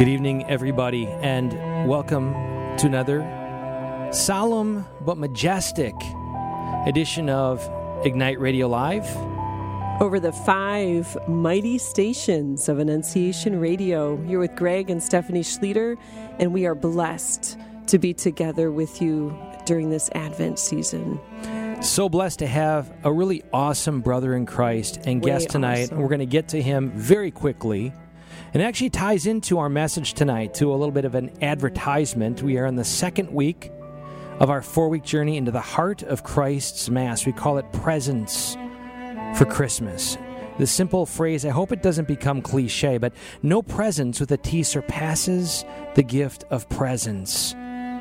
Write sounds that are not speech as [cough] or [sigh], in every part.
Good evening, everybody, and welcome to another solemn but majestic edition of Ignite Radio Live. Over the five mighty stations of Annunciation Radio, you're with Greg and Stephanie Schlueter, and we are blessed to be together with you during this Advent season. So blessed to have a really awesome brother in Christ and Way guest tonight. awesome. We're going to get to him very quickly. And it actually ties into our message tonight to a little bit of an advertisement. We are in the second week of our four week journey into the heart of Christ's Mass. We call it Presence for Christmas. The simple phrase, I hope it doesn't become cliche, but no presence with a T surpasses the gift of presence.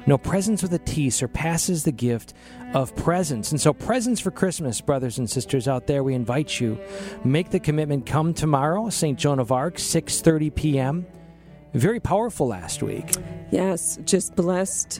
No presence with a T surpasses the gift of presence. And so, presence for Christmas, brothers and sisters out there, we invite you. Make the commitment. Come tomorrow, St. Joan of Arc, 6.30 p.m. Very powerful last week. Yes, just blessed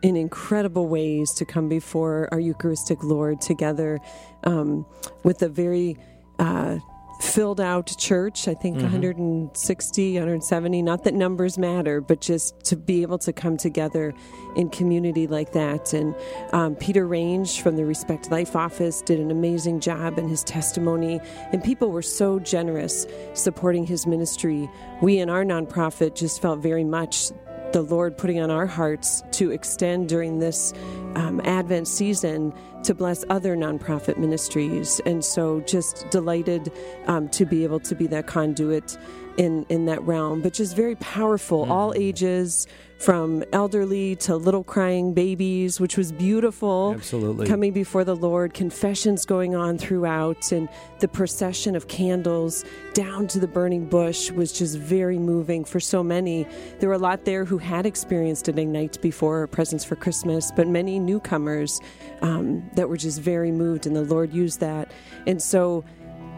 in incredible ways to come before our Eucharistic Lord together um, with a very uh, filled out church. I think 160, 170, not that numbers matter, but just to be able to come together in community like that. And um, Peter Range from the Respect Life office did an amazing job in his testimony, and people were so generous supporting his ministry. We in our nonprofit just felt very much the Lord putting on our hearts to extend during this um, Advent season to bless other nonprofit ministries. And so just delighted um, to be able to be that conduit in, in that realm, but just very powerful, all ages. From elderly to little crying babies, which was beautiful Absolutely. coming before the Lord, confessions going on throughout, and the procession of candles down to the burning bush was just very moving for so many. There were a lot there who had experienced an Ignite before, or Presence for Christmas, but many newcomers um, that were just very moved, and the Lord used that. And so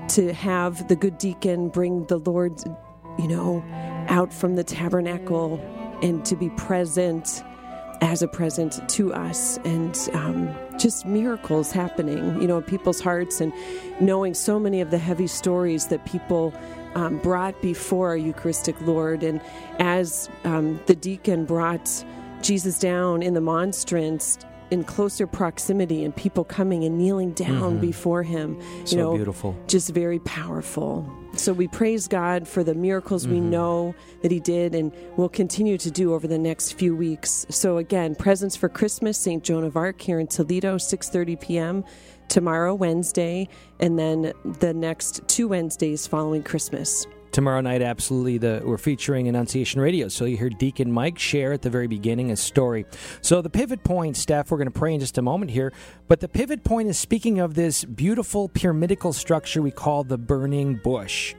to have the good deacon bring the Lord, you know, out from the tabernacle and to be present as a present to us and um, just miracles happening, you know, in people's hearts and knowing so many of the heavy stories that people um, brought before our Eucharistic Lord. And as um, the deacon brought Jesus down in the monstrance in closer proximity and people coming and kneeling down before him, you So know, beautiful. just very powerful. So we praise God for the miracles we Mm-hmm. know that He did and will continue to do over the next few weeks. So again, presence for Christmas, St. Joan of Arc here in Toledo, 6:30 p.m. tomorrow, Wednesday, and then the next two Wednesdays following Christmas. Tomorrow night, absolutely, the we're featuring Annunciation Radio. So you hear Deacon Mike share at the very beginning a story. So the pivot point, Steph, we're going to pray in just a moment here. But the pivot point is speaking of this beautiful pyramidical structure we call the burning bush.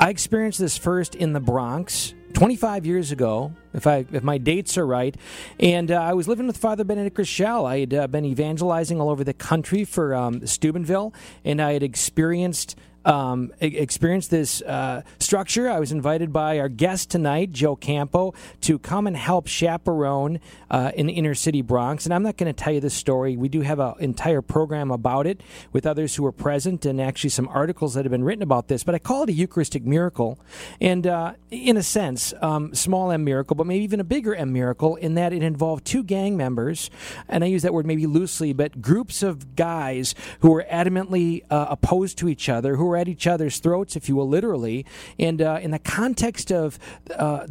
I experienced this first in the Bronx 25 years ago, if I if my dates are right, and uh, I was living with Father Benedict Groeschel. I had uh, been evangelizing all over the country for um, Steubenville, and I had experienced. Um, e- experienced this uh, structure. I was invited by our guest tonight, Joe Campo, to come and help chaperone uh, in the inner city Bronx. And I'm not going to tell you the story. We do have an entire program about it with others who were present and actually some articles that have been written about this. But I call it a Eucharistic miracle. And uh, in a sense, um, small m miracle, but maybe even a bigger m miracle in that it involved two gang members. And I use that word maybe loosely, but groups of guys who were adamantly uh, opposed to each other, who at each other's throats, if you will, literally. And uh, in the context of uh,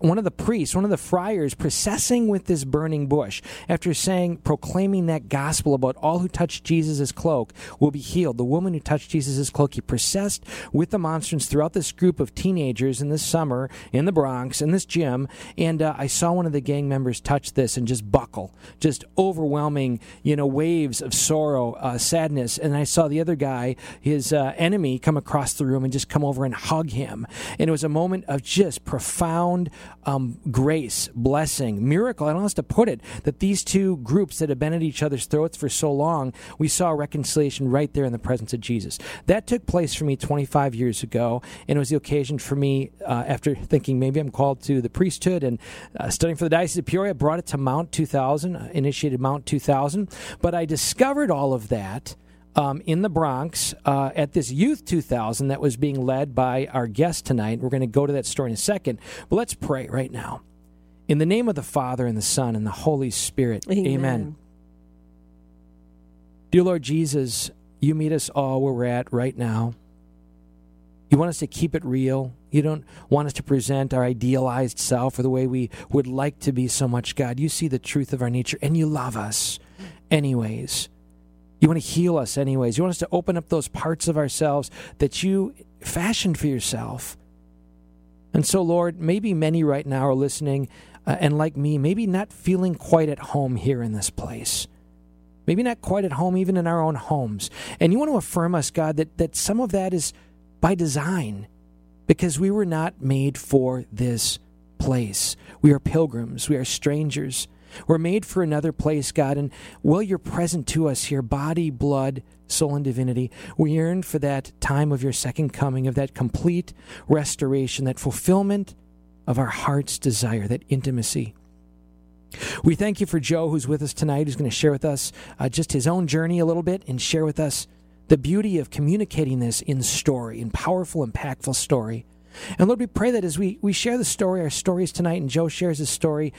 one of the priests, one of the friars, processing with this burning bush after saying, proclaiming that gospel about all who touch Jesus' cloak will be healed. The woman who touched Jesus' cloak, he processed with the monstrance throughout this group of teenagers in this summer in the Bronx, in this gym. And uh, I saw one of the gang members touch this and just buckle, just overwhelming, you know, waves of sorrow, uh, sadness. And I saw the other guy, his uh, enemy, come across the room and just come over and hug him. And it was a moment of just profound um, grace, blessing, miracle. I don't know how to put it. That these two groups that have been at each other's throats for so long, we saw reconciliation right there in the presence of Jesus. That took place for me 25 years ago, and it was the occasion for me uh, after thinking maybe I'm called to the priesthood and uh, studying for the Diocese of Peoria. Brought it to Mount 2000, uh, initiated Mount 2000, but I discovered all of that um, in the Bronx uh, at this Youth 2000 that was being led by our guest tonight. We're going to go to that story in a second, but let's pray right now. In the name of the Father, and the Son, and the Holy Spirit. Amen. Amen. Dear Lord Jesus, you meet us all where we're at right now. You want us to keep it real. You don't want us to present our idealized self or the way we would like to be so much, God. You see the truth of our nature and you love us anyways. You want to heal us anyways. You want us to open up those parts of ourselves that you fashioned for yourself. And so, Lord, maybe many right now are listening uh, and like me, maybe not feeling quite at home here in this place. Maybe not quite at home even in our own homes. And you want to affirm us, God, that, that some of that is by design because we were not made for this place. We are pilgrims, we are strangers. We're made for another place, God, and while you're present to us here, body, blood, soul, and divinity, we yearn for that time of your second coming, of that complete restoration, that fulfillment of our heart's desire, that intimacy. We thank you for Joe, who's with us tonight, who's going to share with us uh, just his own journey a little bit and share with us the beauty of communicating this in story, in powerful, impactful story. And Lord, we pray that as we, we share the story, our stories tonight, and Joe shares his story,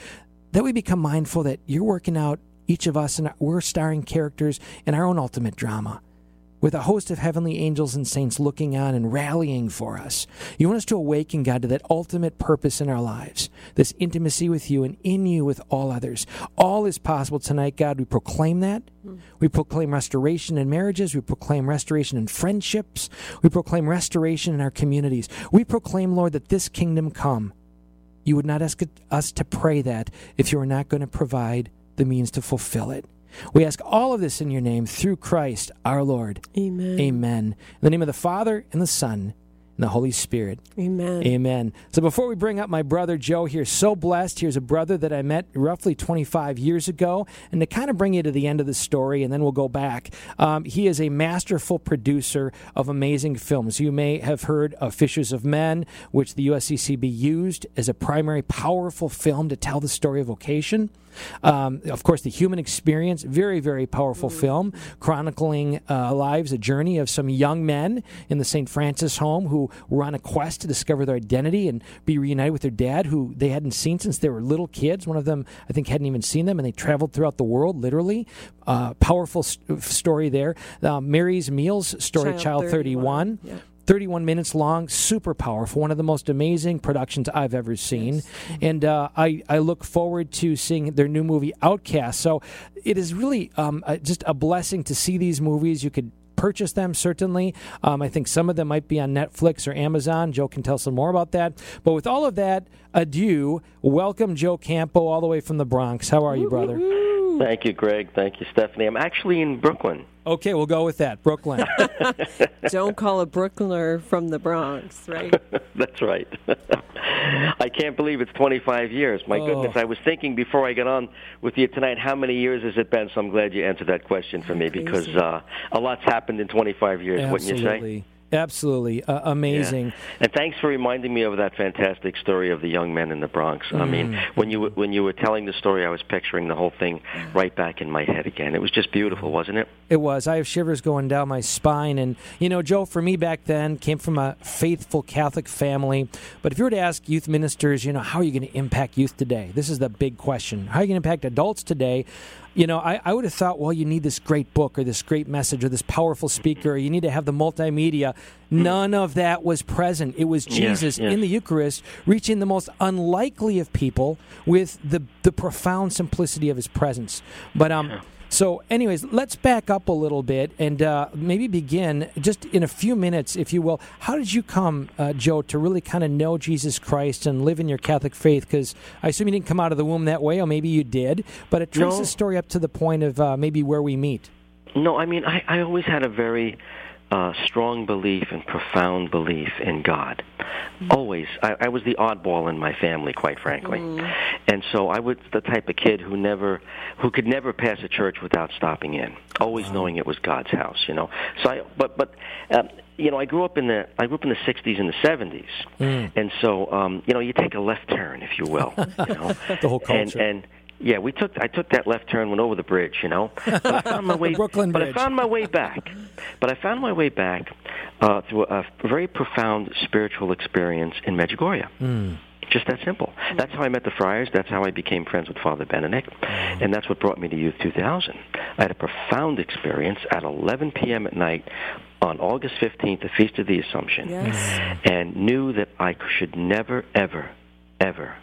that we become mindful that you're working out each of us and we're starring characters in our own ultimate drama with a host of heavenly angels and saints looking on and rallying for us. You want us to awaken, God, to that ultimate purpose in our lives, this intimacy with you and in you with all others. All is possible tonight, God. We proclaim that. Hmm. We proclaim restoration in marriages. We proclaim restoration in friendships. We proclaim restoration in our communities. We proclaim, Lord, that this kingdom come. You would not ask us to pray that if you are not going to provide the means to fulfill it. We ask all of this in your name through Christ our Lord. Amen. Amen. In the name of the Father and the Son the Holy Spirit. Amen. Amen. So before we bring up my brother Joe here, so blessed. Here's a brother that I met roughly 25 years ago. And to kind of bring you to the end of the story, and then we'll go back, um, he is a masterful producer of amazing films. You may have heard of Fishers of Men, which the USCCB used as a primary powerful film to tell the story of vocation. Um, of course, The Human Experience, very, very powerful film, chronicling uh, lives, a journey of some young men in the St. Francis home who were on a quest to discover their identity and be reunited with their dad, who they hadn't seen since they were little kids. One of them, I think, hadn't even seen them, and they traveled throughout the world, literally. Uh, powerful st- story there. Uh, Mary's Meals story, Child Child 31, 31. yeah. 31 minutes long, super powerful, one of the most amazing productions I've ever seen. And uh, I, I look forward to seeing their new movie, Outcast. So it is really um, uh, just a blessing to see these movies. You could purchase them, certainly. Um, I think some of them might be on Netflix or Amazon. Joe can tell some more about that. But with all of that, adieu. Welcome, Joe Campo, all the way from the Bronx. How are you, brother? Thank you, Greg. Thank you, Stephanie. I'm actually in Brooklyn. Okay, we'll go with that. Brooklyn. [laughs] Don't call a Brooklyner from the Bronx, right? [laughs] That's right. [laughs] I can't believe it's 25 years. My Oh. goodness, I was thinking before I got on with you tonight, how many years has it been? So I'm glad you answered that question for me because uh, a lot's happened in 25 years, wouldn't you say? Absolutely. Uh, amazing. Yeah. And thanks for reminding me of that fantastic story of the young men in the Bronx. I mean, Mm. when you were- when you were telling the story, I was picturing the whole thing right back in my head again. It was just beautiful, wasn't it? It was. I have shivers going down my spine. And, you know, Joe, for me back then, came from a faithful Catholic family. But if you were to ask youth ministers, you know, how are you going to impact youth today? This is the big question. How are you going to impact adults today? You know, I, I would have thought, well, you need this great book or this great message or this powerful speaker, or you need to have the multimedia. None of that was present. It was Jesus yes. in the Eucharist reaching the most unlikely of people with the, the profound simplicity of his presence. But, um, so, anyways, let's back up a little bit and uh, maybe begin just in a few minutes, if you will. How did you come, uh, Joe, to really kind of know Jesus Christ and live in your Catholic faith? Because I assume you didn't come out of the womb that way, or maybe you did. But it traces No. the story up to the point of uh, maybe where we meet. No, I mean, I, I always had a very uh, strong belief and profound belief in God. Always. I, I was the oddball in my family, quite frankly. And so I was the type of kid who never, who could never pass a church without stopping in, always knowing it was God's house, you know. So I, but, but, um, you know, I grew up in the I grew up in the '60s and the '70s, and so um, you know, you take a left turn, if you will, you know, [laughs] The whole culture. and, and Yeah, we took. I took that left turn, went over the bridge, you know. But I found my [laughs] way. Brooklyn but I found my way back. But I found my way back uh, through a very profound spiritual experience in Medjugorje. Hmm. Just that simple. That's how I met the friars. That's how I became friends with Father Benedict, and that's what brought me to Youth 2000. I had a profound experience at 11 p.m. at night on August 15th, the Feast of the Assumption, Yes. and knew that I should never, ever, ever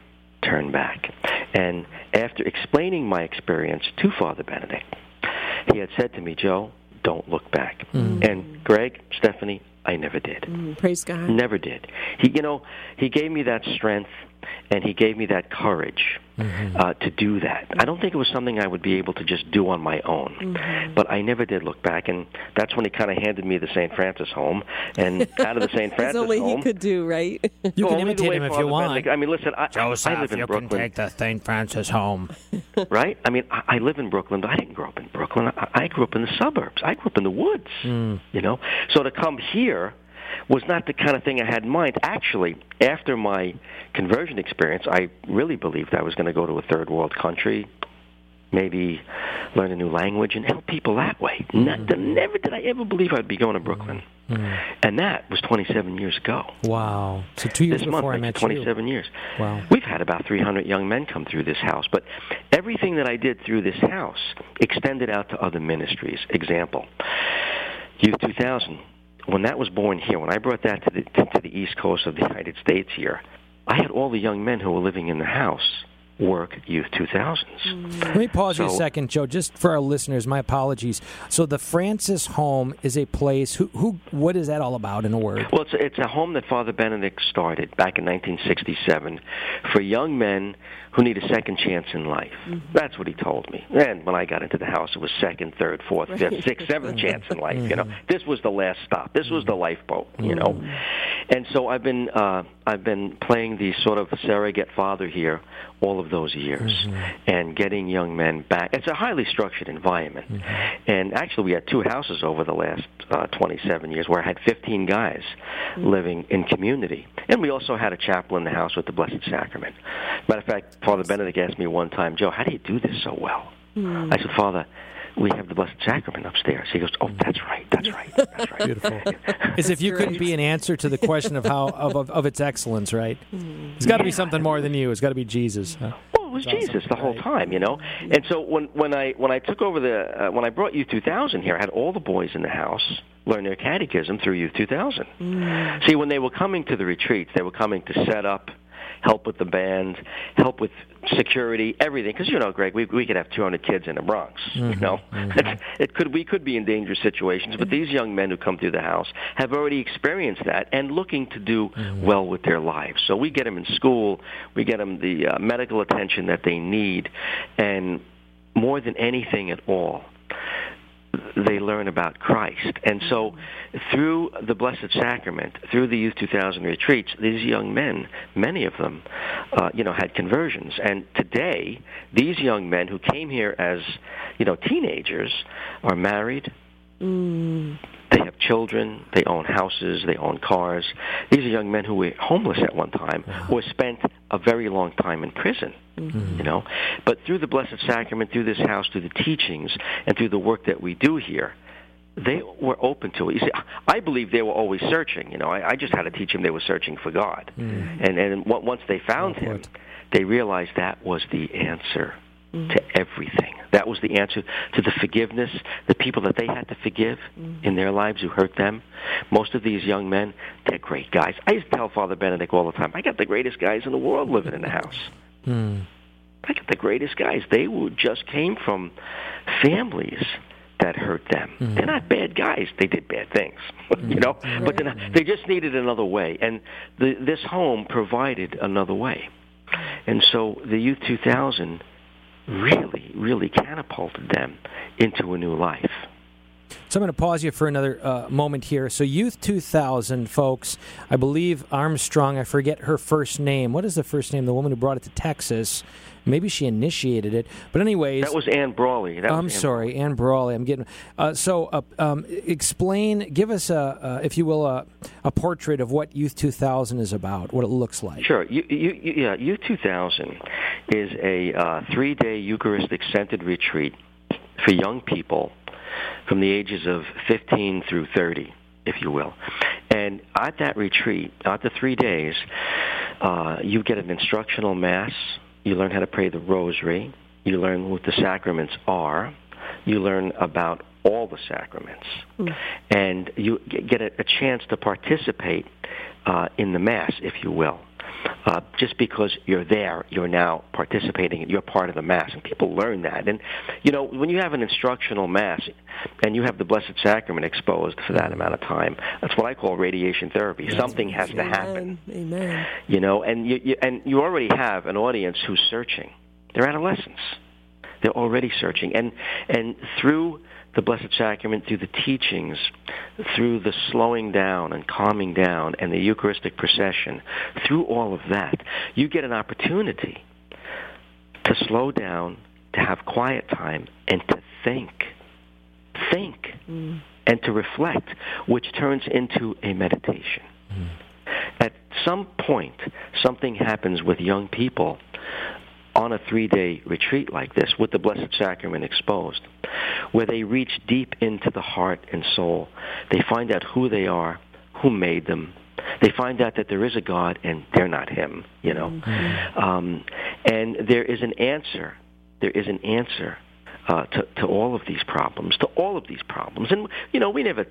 turn back. And after explaining my experience to Father Benedict, he had said to me, Joe, don't look back. And Greg, Stephanie, I never did. Mm, Praise God. Never did. He, you know, he gave me that strength, and he gave me that courage uh, to do that. I don't think it was something I would be able to just do on my own, but I never did look back, and that's when he kind of handed me the St. Francis home, and out of the St. [laughs] That's Francis only home. he could do, right? You Well, can only the imitate him if you want. Benedict- I mean, listen, I, Joseph, I live in you Brooklyn, can take the St. Francis home. right? I mean, I, I live in Brooklyn, but I didn't grow up in Brooklyn. I, I grew up in the suburbs. I grew up in the woods. Hmm. You know, so to come here was not the kind of thing I had in mind. Actually, after my conversion experience, I really believed I was going to go to a third world country, maybe learn a new language and help people that way. Not, mm. never did I ever believe I'd be going to Brooklyn, mm. Mm. and that was 27 years ago. Wow. So two years This month before I makes met it you. 27 years. Wow. We've had about 300 young men come through this house, but everything that I did through this house extended out to other ministries. Example, Youth 2000. When that was born here, when I brought that to the to, to the East Coast of the United States here, I had all the young men who were living in the house work Youth 2000s. Mm. Let me pause you a second, Joe, just for our listeners. My apologies. So the Francis home is a place. Who? Who? What is that all about? In a word. Well, it's a, it's a home that Father Benedict started back in 1967 for young men who need a second chance in life. Mm-hmm. That's what he told me. And when I got into the house, it was second, third, fourth, fifth, sixth, seventh [laughs] chance in life. You know, mm-hmm. this was the last stop. This was the mm-hmm. lifeboat. You know, and so I've been uh, I've been playing the sort of surrogate father here all of those years, and getting young men back. It's a highly structured environment, and actually, we had two houses over the last uh, 27 years where I had 15 guys mm. living in community, and we also had a chapel in the house with the Blessed Sacrament. Matter of fact, Father Benedict asked me one time, Joe, how do you do this so well? Mm. I said, Father. We have the Blessed Sacrament upstairs. He goes, "Oh, that's right, that's right, that's right." [laughs] Beautiful. [laughs] As if you couldn't be an answer to the question of how of, of, of its excellence, right? Mm. It's got to be something more than you. It's got to be Jesus. huh? Was Jesus the whole time, you know. And so when when I when I took over the uh, when I brought Youth 2000 here, I had all the boys in the house learn their catechism through Youth 2000. See, when they were coming to the retreats, they were coming to set up, help with the band, help with security, everything. Because you know, Greg, we we could have 200 kids in the Bronx. You mm-hmm. know, mm-hmm. [laughs] it could we could be in dangerous situations. But these young men who come through the house have already experienced that and looking to do mm-hmm. well with their lives. So we get them in school, we get them the uh, medical attention that they need, and more than anything at all, they learn about Christ. And so, through the Blessed Sacrament, through the Youth 2000 retreats, these young men, many of them, uh, you know, had conversions. And today, these young men who came here as, you know, teenagers are married. They have children. They own houses. They own cars. These are young men who were homeless at one time or spent a very long time in prison. Mm-hmm. You know, but through the Blessed Sacrament, through this house, through the teachings, and through the work that we do here, they were open to it. You see, I believe they were always searching. You know, I, I just had to teach them they were searching for God, mm. and and on- once they found Well Him, they realized that was the answer Mm-hmm. to everything. That was the answer to the forgiveness, the people that they had to forgive mm-hmm. in their lives who hurt them. Most of these young men, they're great guys. I used to tell Father Benedict all the time, I got the greatest guys in the world living in the house. Hmm. I got the greatest guys. They were, just came from families that hurt them. Hmm. They're not bad guys. They did bad things, [laughs] hmm. you know. But they're not, they just needed another way, and the, this home provided another way. And so the Youth 2000 really, really catapulted them into a new life. So I'm going to pause you for another uh, moment here. So Youth 2000, folks, I believe Armstrong, I forget her first name. What is the first name? The woman who brought it to Texas. Maybe she initiated it, but anyways, that was Ann Brawley. That I'm Ann sorry, Ann Brawley. I'm getting. Uh, so, uh, um, explain, give us a, uh, if you will, a, a portrait of what Youth 2000 is about, what it looks like. Sure. You, you, you, yeah, Youth 2000 is a uh, three-day Eucharistic-centered retreat for young people from the ages of 15 through 30, if you will. And at that retreat, at the three days, uh, you get an instructional mass you learn how to pray the rosary. You learn what the sacraments are. You learn about all the sacraments. Mm. And you get a, a chance to participate uh, in the Mass, if you will. Uh, just because you're there, you're now participating, you're part of the Mass. And people learn that. And, you know, when you have an instructional Mass and you have the Blessed Sacrament exposed for that amount of time, that's what I call radiation therapy. Yes. Something has Amen. to happen. Amen. You know, and you, you, and you already have an audience who's searching. They're adolescents. They're already searching. And, and through the Blessed Sacrament through the teachings, through the slowing down and calming down and the Eucharistic procession, through all of that, you get an opportunity to slow down, to have quiet time, and to think. Think. Mm. And to reflect, which turns into a meditation. Mm. At some point, something happens with young people on a three-day retreat like this with the Blessed Sacrament exposed, where they reach deep into the heart and soul. They find out who they are, who made them. They find out that there is a God and they're not Him, you know. Mm-hmm. Um, and there is an answer. There is an answer uh, to, to all of these problems, to all of these problems. And, you know, we never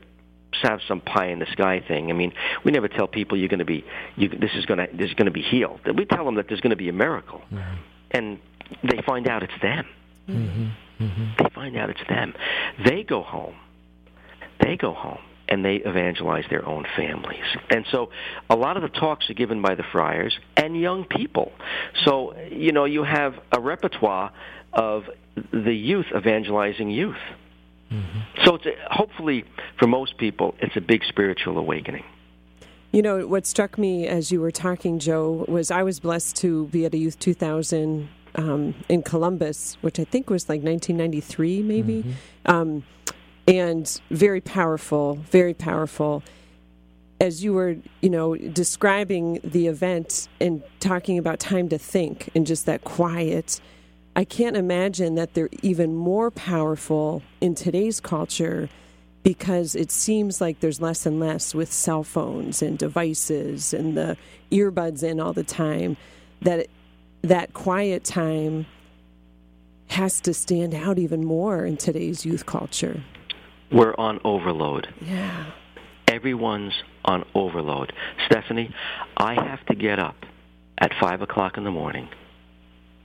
have some pie in the sky thing. I mean, we never tell people you're going to be, you, this is going to, this is going to be healed. We tell them that there's going to be a miracle. Mm-hmm and they find out it's them. Mm-hmm. Mm-hmm. They find out it's them. They go home. They go home and they evangelize their own families. And so a lot of the talks are given by the friars and young people. So, you know, you have a repertoire of the youth evangelizing youth. Mm-hmm. So it's a, hopefully for most people it's a big spiritual awakening. You know, what struck me as you were talking, Joe, was I was blessed to be at a Youth 2000 um, in Columbus, which I think was like 1993, maybe. Mm-hmm. Um, and very powerful, very powerful. As you were, you know, describing the event and talking about time to think and just that quiet, I can't imagine that they're even more powerful in today's culture because it seems like there's less and less with cell phones and devices and the earbuds in all the time that that quiet time has to stand out even more in today's youth culture. We're on overload. Yeah. Everyone's on overload. Stephanie, I have to get up at 5 o'clock in the morning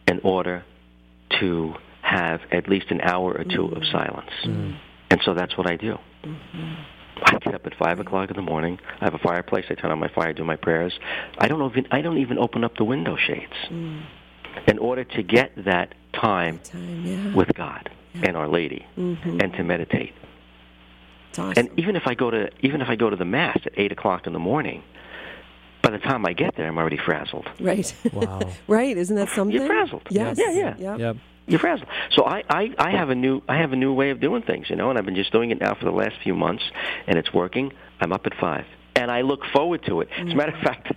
in order to have at least an hour or two mm. of silence. Mm. And so that's what I do. Mm-hmm. I get up at five o'clock in the morning. I have a fireplace. I turn on my fire, do my prayers. I don't even I don't even open up the window shades mm. in order to get that time, time yeah. with God yeah. and Our Lady, mm-hmm. and to meditate. Awesome. And even if I go to even if I go to the mass at eight o'clock in the morning, by the time I get there, I'm already frazzled. Right. Wow. [laughs] right. Isn't that something? You're frazzled. Yes. Yeah. Yeah. Yep. Yep you're frazzled. So I, I, I have a new I have a new way of doing things, you know, and I've been just doing it now for the last few months, and it's working. I'm up at five, and I look forward to it. As a matter of fact,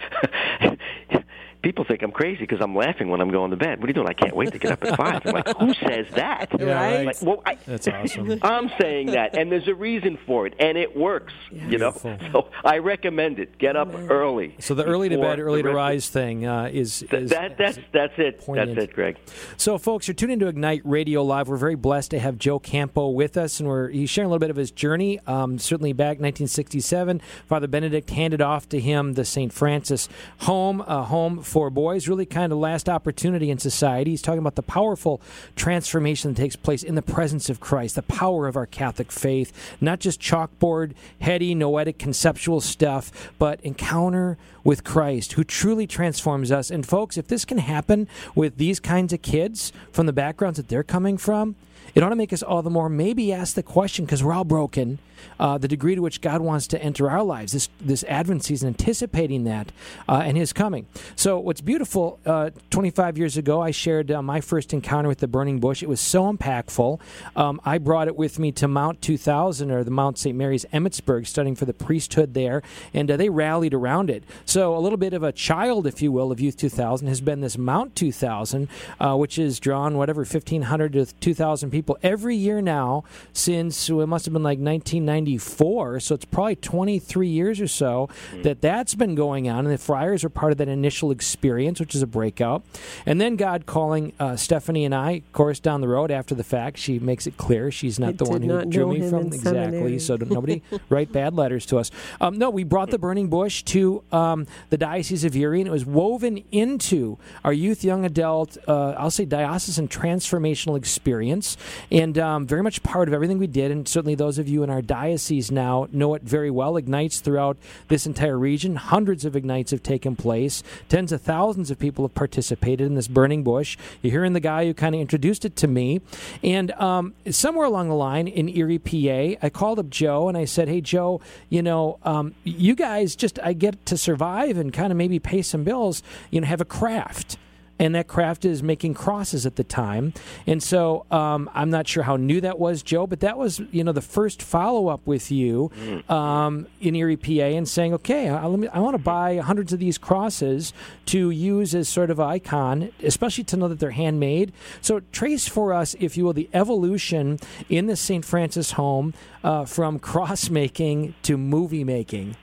[laughs] people think I'm crazy because I'm laughing when I'm going to bed. What are you doing? I can't wait to get up at five. I'm like, who says that? Yeah, right. Like, well, I, That's awesome. [laughs] I'm saying that, and there's a reason for it, and it works. You know, so I recommend it. Get up early. So the early to bed, early to rise thing uh, is, is, that. That's is that's it. Poignant. That's it, Greg. So, folks, you're tuned into Ignite Radio Live. We're very blessed to have Joe Campo with us, and we're he's sharing a little bit of his journey. Um, certainly, back 1967, Father Benedict handed off to him the St. Francis home, a home for boys. Really kind of last opportunity in society. He's talking about the powerful transformation that takes place in the presence of Christ, the power of our Catholic faith, not just chalkboard, heady, noetic, conceptual stuff, but encounter with Christ who truly transforms us. And folks, if this can happen with these kinds of kids from the backgrounds that they're coming from, it ought to make us all the more maybe ask the question because we're all broken. Uh, the degree to which God wants to enter our lives, this this Advent season, anticipating that uh, and His coming. So, what's beautiful? Uh, 25 years ago, I shared uh, my first encounter with the burning bush. It was so impactful. Um, I brought it with me to Mount 2000 or the Mount St. Mary's Emmitsburg, studying for the priesthood there, and uh, they rallied around it. So, a little bit of a child, if you will, of Youth 2000 has been this Mount 2000, uh, which has drawn whatever 1,500 to 2,000 people every year now since well, it must have been like 1994. So it's probably 23 years or so mm. that that's been going on, and the Friars are part of that initial experience, which is a breakout. And then God calling uh, Stephanie and I, of course, down the road after the fact, she makes it clear she's not I the one who drew me from exactly. So nobody [laughs] write bad letters to us. Um, no, we brought the burning bush to um, the Diocese of Erie, and it was woven into our youth, young adult, uh, I'll say diocesan transformational experience, and um, very much part of everything we did. And certainly those of you in our diocese now know it very well. Ignites throughout this entire region. Hundreds of ignites have taken place. Tens of thousands of people have participated in this burning bush. You're hearing the guy who kind of introduced it to me, and um, somewhere along the line in Erie, PA, I called up Joe and I said, "Hey, Joe, you know, um, you guys just I get to survive and kind of maybe pay some bills. You know, have a craft." And that craft is making crosses at the time. And so um, I'm not sure how new that was, Joe, but that was you know the first follow up with you mm. um, in Erie, PA, and saying, okay, I, me, I want to buy hundreds of these crosses to use as sort of icon, especially to know that they're handmade. So trace for us, if you will, the evolution in the St. Francis home uh, from cross making to movie making.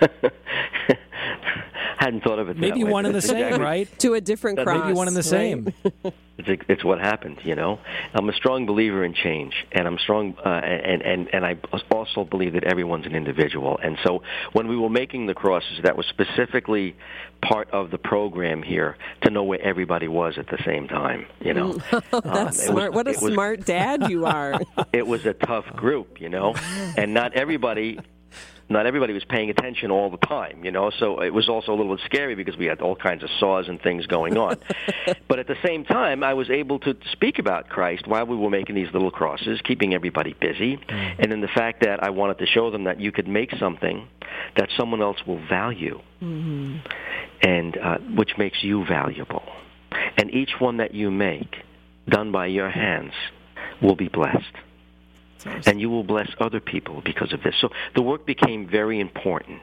[laughs] [laughs] hadn't thought of it. Maybe one and the same, right? To a different cross. Maybe one and the same. [laughs] it's, it's what happened, you know. I'm a strong believer in change, and I'm strong, uh, and and and I also believe that everyone's an individual. And so, when we were making the crosses, that was specifically part of the program here to know where everybody was at the same time. You know, [laughs] that's um, smart. Was, what a smart was, dad you are. it was a tough group, you know, and not everybody not everybody was paying attention all the time, you know. So it was also a little bit scary because we had all kinds of saws and things going on. [laughs] but at the same time, I was able to speak about Christ while we were making these little crosses, keeping everybody busy, mm. and then the fact that I wanted to show them that you could make something that someone else will value, mm-hmm. and uh, which makes you valuable. And each one that you make, done by your hands, will be blessed and you will bless other people because of this. So the work became very important.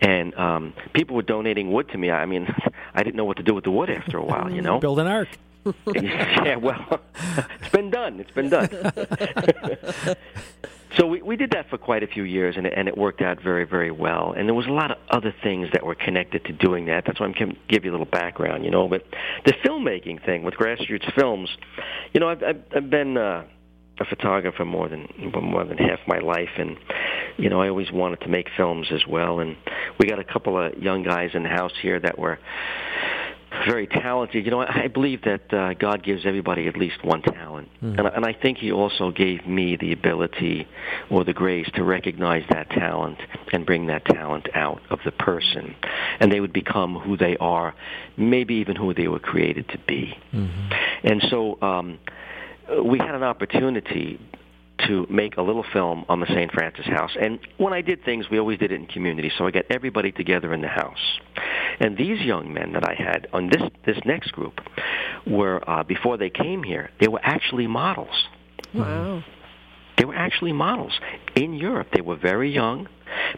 And um, people were donating wood to me. I mean, [laughs] I didn't know what to do with the wood after a [laughs] while, you know? Build an ark. [laughs] yeah, well, it's been done. It's been done. so we, we did that for quite a few years, and it, and it worked out very, very well. And there was a lot of other things that were connected to doing that. That's why I'm going to give you a little background, you know. But the filmmaking thing with Grassroots Films, you know, I've, I've, I've been... Uh, a photographer more than more than half my life, and you know I always wanted to make films as well. And we got a couple of young guys in the house here that were very talented. You know, I believe that uh, God gives everybody at least one talent, mm. and, and I think He also gave me the ability or the grace to recognize that talent and bring that talent out of the person, and they would become who they are, maybe even who they were created to be. Mm-hmm. And so. Um, we had an opportunity to make a little film on the St. Francis house. And when I did things, we always did it in community. So I got everybody together in the house. And these young men that I had on this this next group were uh, before they came here, they were actually models. Wow. They were actually models in Europe. They were very young,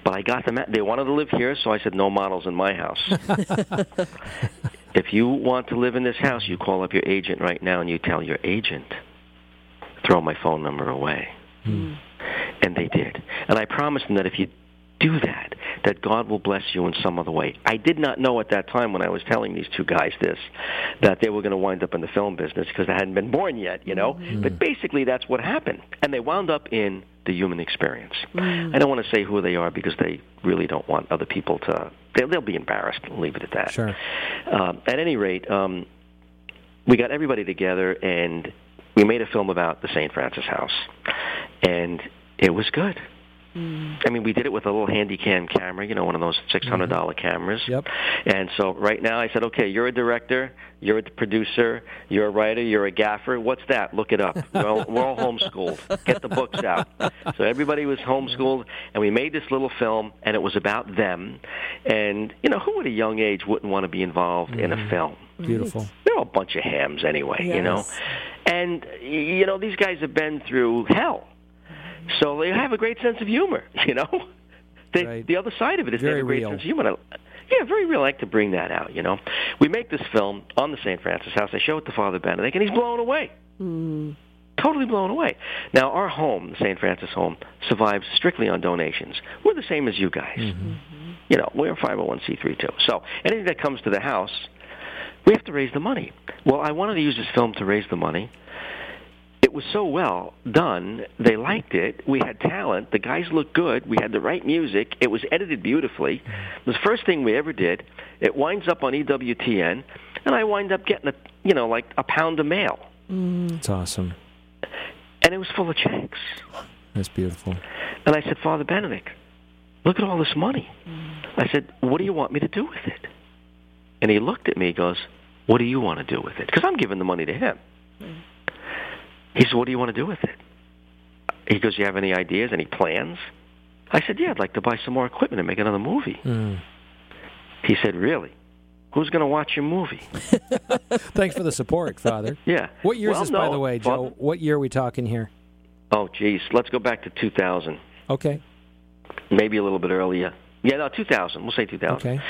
but I got them. At, they wanted to live here, so I said no models in my house. [laughs] if you want to live in this house, you call up your agent right now and you tell your agent throw my phone number away. Mm. And they did. And I promised them that if you do that, that God will bless you in some other way. I did not know at that time when I was telling these two guys this that they were going to wind up in the film business because they hadn't been born yet, you know. Mm. But basically, that's what happened, and they wound up in the human experience. Mm. I don't want to say who they are because they really don't want other people to. They'll, they'll be embarrassed. I'll leave it at that. Sure. Uh, at any rate, um, we got everybody together and we made a film about the St. Francis House, and it was good. Mm. I mean, we did it with a little handy cam camera, you know, one of those six hundred dollar mm-hmm. cameras. Yep. And so right now, I said, okay, you're a director, you're a producer, you're a writer, you're a gaffer. What's that? Look it up. We're all, we're all homeschooled. Get the books out. So everybody was homeschooled, and we made this little film, and it was about them. And you know, who at a young age wouldn't want to be involved in a mm-hmm. film? Beautiful. They're all a bunch of hams anyway, you know. And you know, these guys have been through hell, so they have a great sense of humor. [laughs] You know, they, Right. the other side of it is they Very have a great real. sense of humor. Yeah, very real. I like to bring that out. You know, we make this film on the St. Francis House. I show it to Father Benedict, and he's blown away. Mm. Totally blown away. Now, our home, the St. Francis home, survives strictly on donations. We're the same as you guys. Mm-hmm. Mm-hmm. You know, we're 501c3 too. So anything that comes to the house, we have to raise the money. Well, I wanted to use this film to raise the money. It was so well done. They liked it. We had talent. The guys looked good. We had the right music. It was edited beautifully. The first thing we ever did. It winds up on EWTN, and I wind up getting a, you know, like a pound of mail, mm. It's awesome. and it was full of checks. That's beautiful. And I said, Father Benedict, look at all this money. Mm. I said, what do you want me to do with it? And he looked at me. He goes, what do you want to do with it? Because I'm giving the money to him. He said, what do you want to do with it? He goes, you have any ideas, any plans? I said, yeah, I'd like to buy some more equipment and make another movie. Mm. He said, really? Who's going to watch your movie? [laughs] Thanks for the support, Father. [laughs] Yeah. What year Well, is this, by the way, Father- Joe? What year are we talking here? Oh, geez. Let's go back to 2000. Okay. maybe a little bit earlier. Yeah, no, 2000. We'll say 2000. Okay.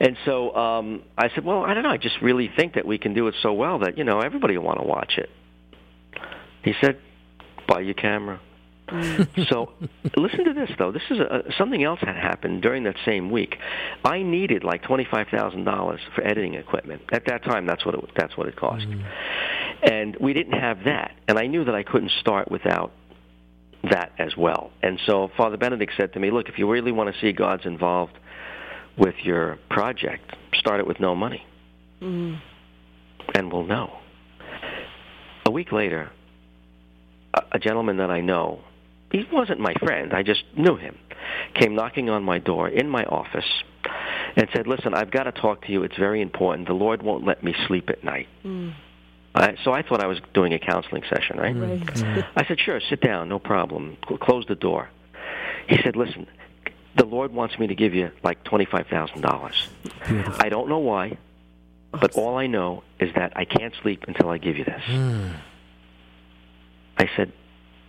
And so um, I said, well, I don't know. I just really think that we can do it so well that you know everybody will want to watch it. He said, buy your camera. [laughs] so listen to this though. This is a, something else had happened during that same week. I needed like twenty five thousand dollars for editing equipment. At that time, that's what it that's what it cost. And we didn't have that, and I knew that I couldn't start without that as well. And so Father Benedict said to me, "Look, if you really want to see God's involved with your project, start it with no money, mm-hmm. and we'll know." A week later, a, a gentleman that I know, he wasn't my friend, I just knew him, came knocking on my door in my office and said, "Listen, I've got to talk to you. It's very important. The Lord won't let me sleep at night." Mm. I, so I thought I was doing a counseling session, right? Right. Mm-hmm. I said, sure, sit down, no problem. Close the door. He said, listen, the Lord wants me to give you like $25,000. I don't know why, but all I know is that I can't sleep until I give you this. Hmm. I said,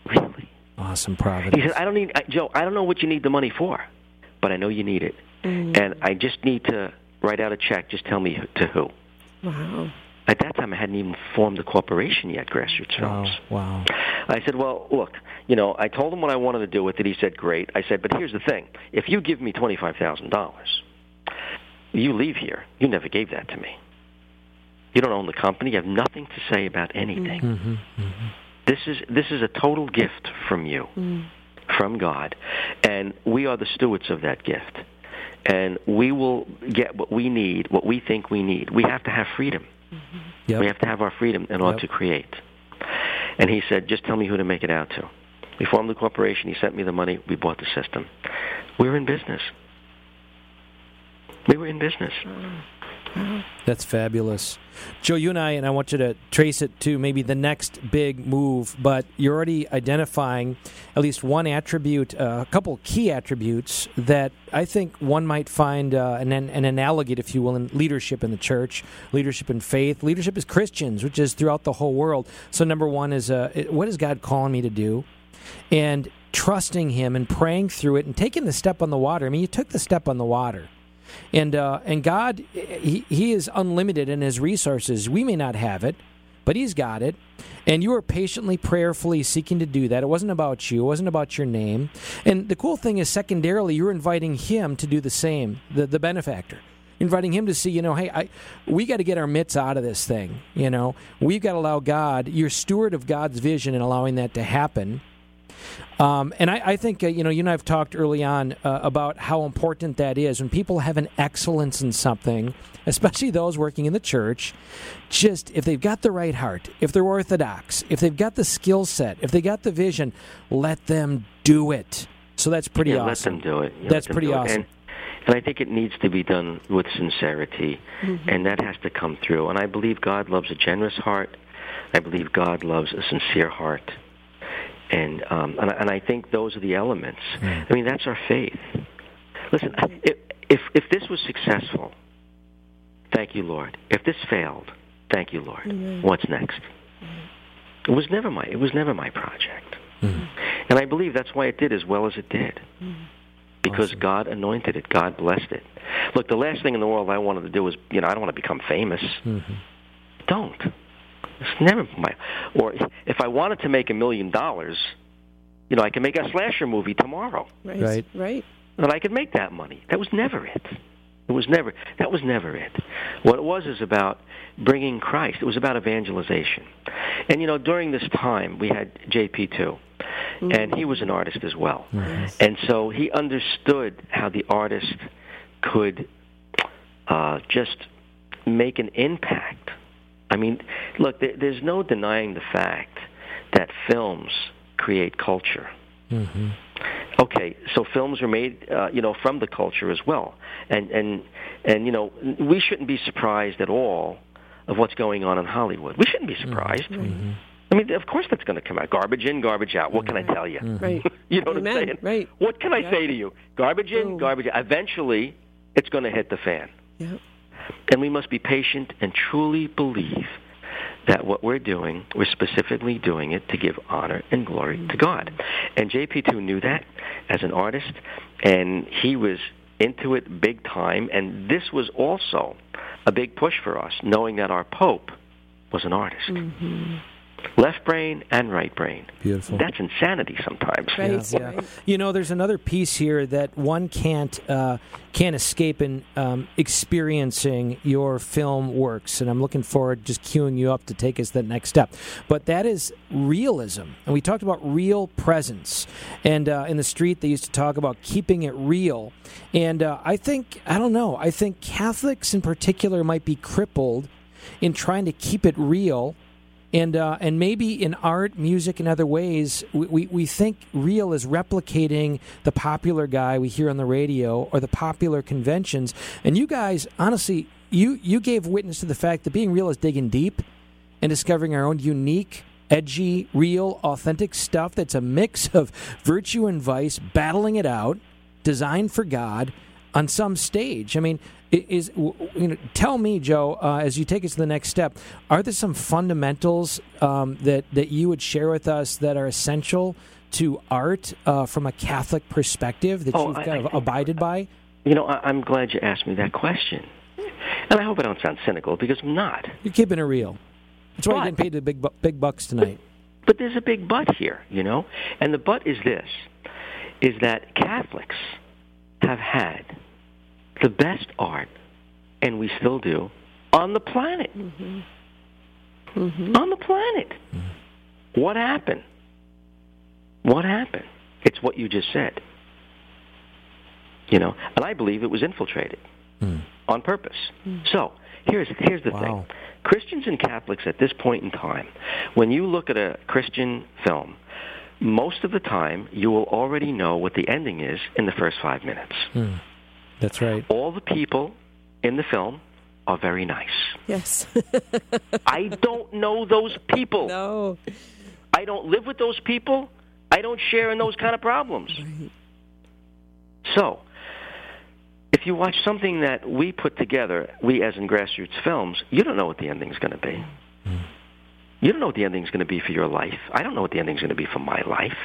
really? Awesome providence. He said, I don't need, I, Joe, I don't know what you need the money for, but I know you need it. Mm. And I just need to write out a check. Just tell me to who. Wow. At that time, I hadn't even formed a corporation yet, Grassroots Wow. Wow. I said, well, look, you know, I told him what I wanted to do with it. He said, great. I said, but here's the thing. If you give me $25,000, you leave here. You never gave that to me. You don't own the company. You have nothing to say about anything. hmm This is this is a total gift from you, mm. from God, and we are the stewards of that gift. And we will get what we need, what we think we need. We have to have freedom. Mm-hmm. Yep. We have to have our freedom in order Yep. to create. And he said, just tell me who to make it out to. We formed the corporation. He sent me the money. We bought the system. We were in business. We were in business. Hmm. That's fabulous. Joe, you and I, and I want you to trace it to maybe the next big move, but you're already identifying at least one attribute, uh, a couple key attributes that I think one might find uh, an, an analogate, if you will, in leadership in the church, leadership in faith, leadership as Christians, which is throughout the whole world. So, number one is uh, what is God calling me to do? And trusting Him and praying through it and taking the step on the water. I mean, you took the step on the water and uh, and God, he, he is unlimited in His resources. We may not have it, but He's got it. And you were patiently, prayerfully seeking to do that. It wasn't about you. It wasn't about your name. And the cool thing is, secondarily, you're inviting Him to do the same. The the benefactor, inviting Him to see, you know, hey, I, we got to get our mitts out of this thing. You know, we've got to allow God. You're steward of God's vision and allowing that to happen. Um, and I, I think, uh, you know, you and I have talked early on uh, about how important that is. When people have an excellence in something, especially those working in the church, just if they've got the right heart, if they're orthodox, if they've got the skill set, if they got the vision, let them do it. So that's pretty yeah, awesome. Let them do it. Yeah, That's pretty do it. awesome. And, and I think it needs to be done with sincerity, Mm-hmm. and that has to come through. And I believe God loves a generous heart. I believe God loves a sincere heart, and um, and, I- and I think those are the elements. Mm. I mean, that's our faith. Listen, if if if this was successful, thank you, Lord. If this failed, thank you, Lord. What's next? It was never my it was never my project, and I believe that's why it did as well as it did because Awesome. God anointed it. God blessed it. Look, the last thing in the world I wanted to do was, you know, I don't want to become famous. Mm-hmm. Don't. It's never my. Or if I wanted to make a million dollars, you know, I can make a slasher movie tomorrow, Right. Right. Right. and I could make that money. That was never it. It was never. That was never it. What it was is about bringing Christ. It was about evangelization. And you know, during this time, we had JP2, and he was an artist as well. And so he understood how the artist could uh, just make an impact. I mean, look, there, there's no denying the fact that films create culture. Mm-hmm. Okay, so films are made, uh, you know, from the culture as well, and and and you know, we shouldn't be surprised at all of what's going on in Hollywood. We shouldn't be surprised. Mm-hmm. I mean, of course that's going to come out. Garbage in, garbage out. What can I tell you? Right. [laughs] you know what Amen. I'm saying? Right. What can I Yeah. say to you? Garbage in, Boom. garbage out. Eventually, it's going to hit the fan. Yeah. And we must be patient and truly believe that what we're doing, we're specifically doing it to give honor and glory to God. And JP2 knew that as an artist, and he was into it big time. And this was also a big push for us, knowing that our Pope was an artist. Mm-hmm. Left brain and right brain. Beautiful. That's insanity sometimes. Right. Yeah, yeah. You know, there's another piece here that one can't uh, can't escape in um, experiencing your film works, and I'm looking forward just queuing you up to take us that next step. But that is realism, and we talked about real presence. And uh, in the street, they used to talk about keeping it real. And uh, I think I don't know. I think Catholics in particular might be crippled in trying to keep it real and uh, and maybe in art, music, and other ways, we, we, we think real is replicating the popular guy we hear on the radio or the popular conventions. And you guys, honestly, you you gave witness to the fact that being real is digging deep and discovering our own unique. Edgy, real, authentic stuff that's a mix of virtue and vice, battling it out, designed for God on some stage. I mean, is you know? Tell me, Joe, uh, as you take us to the next step, are there some fundamentals um, that that you would share with us that are essential to art uh, from a Catholic perspective that Oh, you've I- kind of abided by? You know, I, I'm glad you asked me that question. And I hope I don't sound cynical because I'm not. You're keeping it real. That's why you're But- getting paid the big bu- big bucks tonight. But there's a big but here, you know? And the but is this is that Catholics have had the best art, and we still do, on the planet. Mm-hmm. Mm-hmm. On the planet. Mm-hmm. What happened? What happened? It's what you just said. You know, and I believe it was infiltrated mm. on purpose. Mm. So here's here's the Wow. thing: Christians and Catholics at this point in time, when you look at a Christian film, most of the time you will already know what the ending is in the first five minutes. Hmm. That's right. All the people in the film are very nice. Yes. [laughs] I don't know those people. no. I don't live with those people. I don't share in those kind of problems. Right. So, if you watch something that we put together, we as in grassroots films, you don't know what the ending is going to be. You don't know what the ending's going to be for your life. I don't know what the ending's going to be for my life.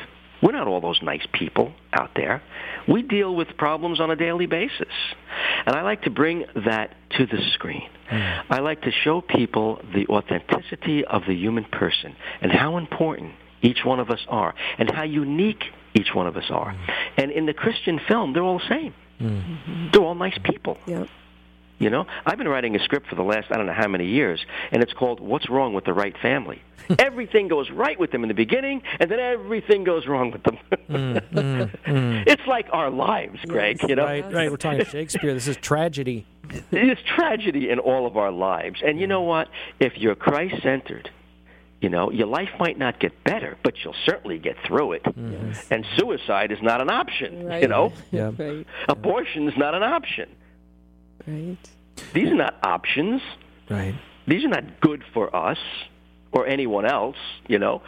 We're not all those nice people out there. We deal with problems on a daily basis. And I like to bring that to the screen. Hmm. I like to show people the authenticity of the human person and how important each one of us are and how unique each one of us are. Hmm. And in the Christian film, they're all the same. Hmm. They're all nice people. Yeah. You know, I've been writing a script for the last I don't know how many years, and it's called "What's Wrong with the Right Family." [laughs] everything goes right with them in the beginning, and then everything goes wrong with them. Mm, mm, mm. [laughs] It's like our lives, Greg. You know, Right, right. We're talking Shakespeare. This is tragedy. there's tragedy in all of our lives, and you know what? If you're Christ-centered, You know, your life might not get better, but you'll certainly get through it. Yes. And suicide is not an option. Right. You know, [laughs] Yeah. right. abortion is not an option. Right. These are not options. Right. These are not good for us or anyone else, you know.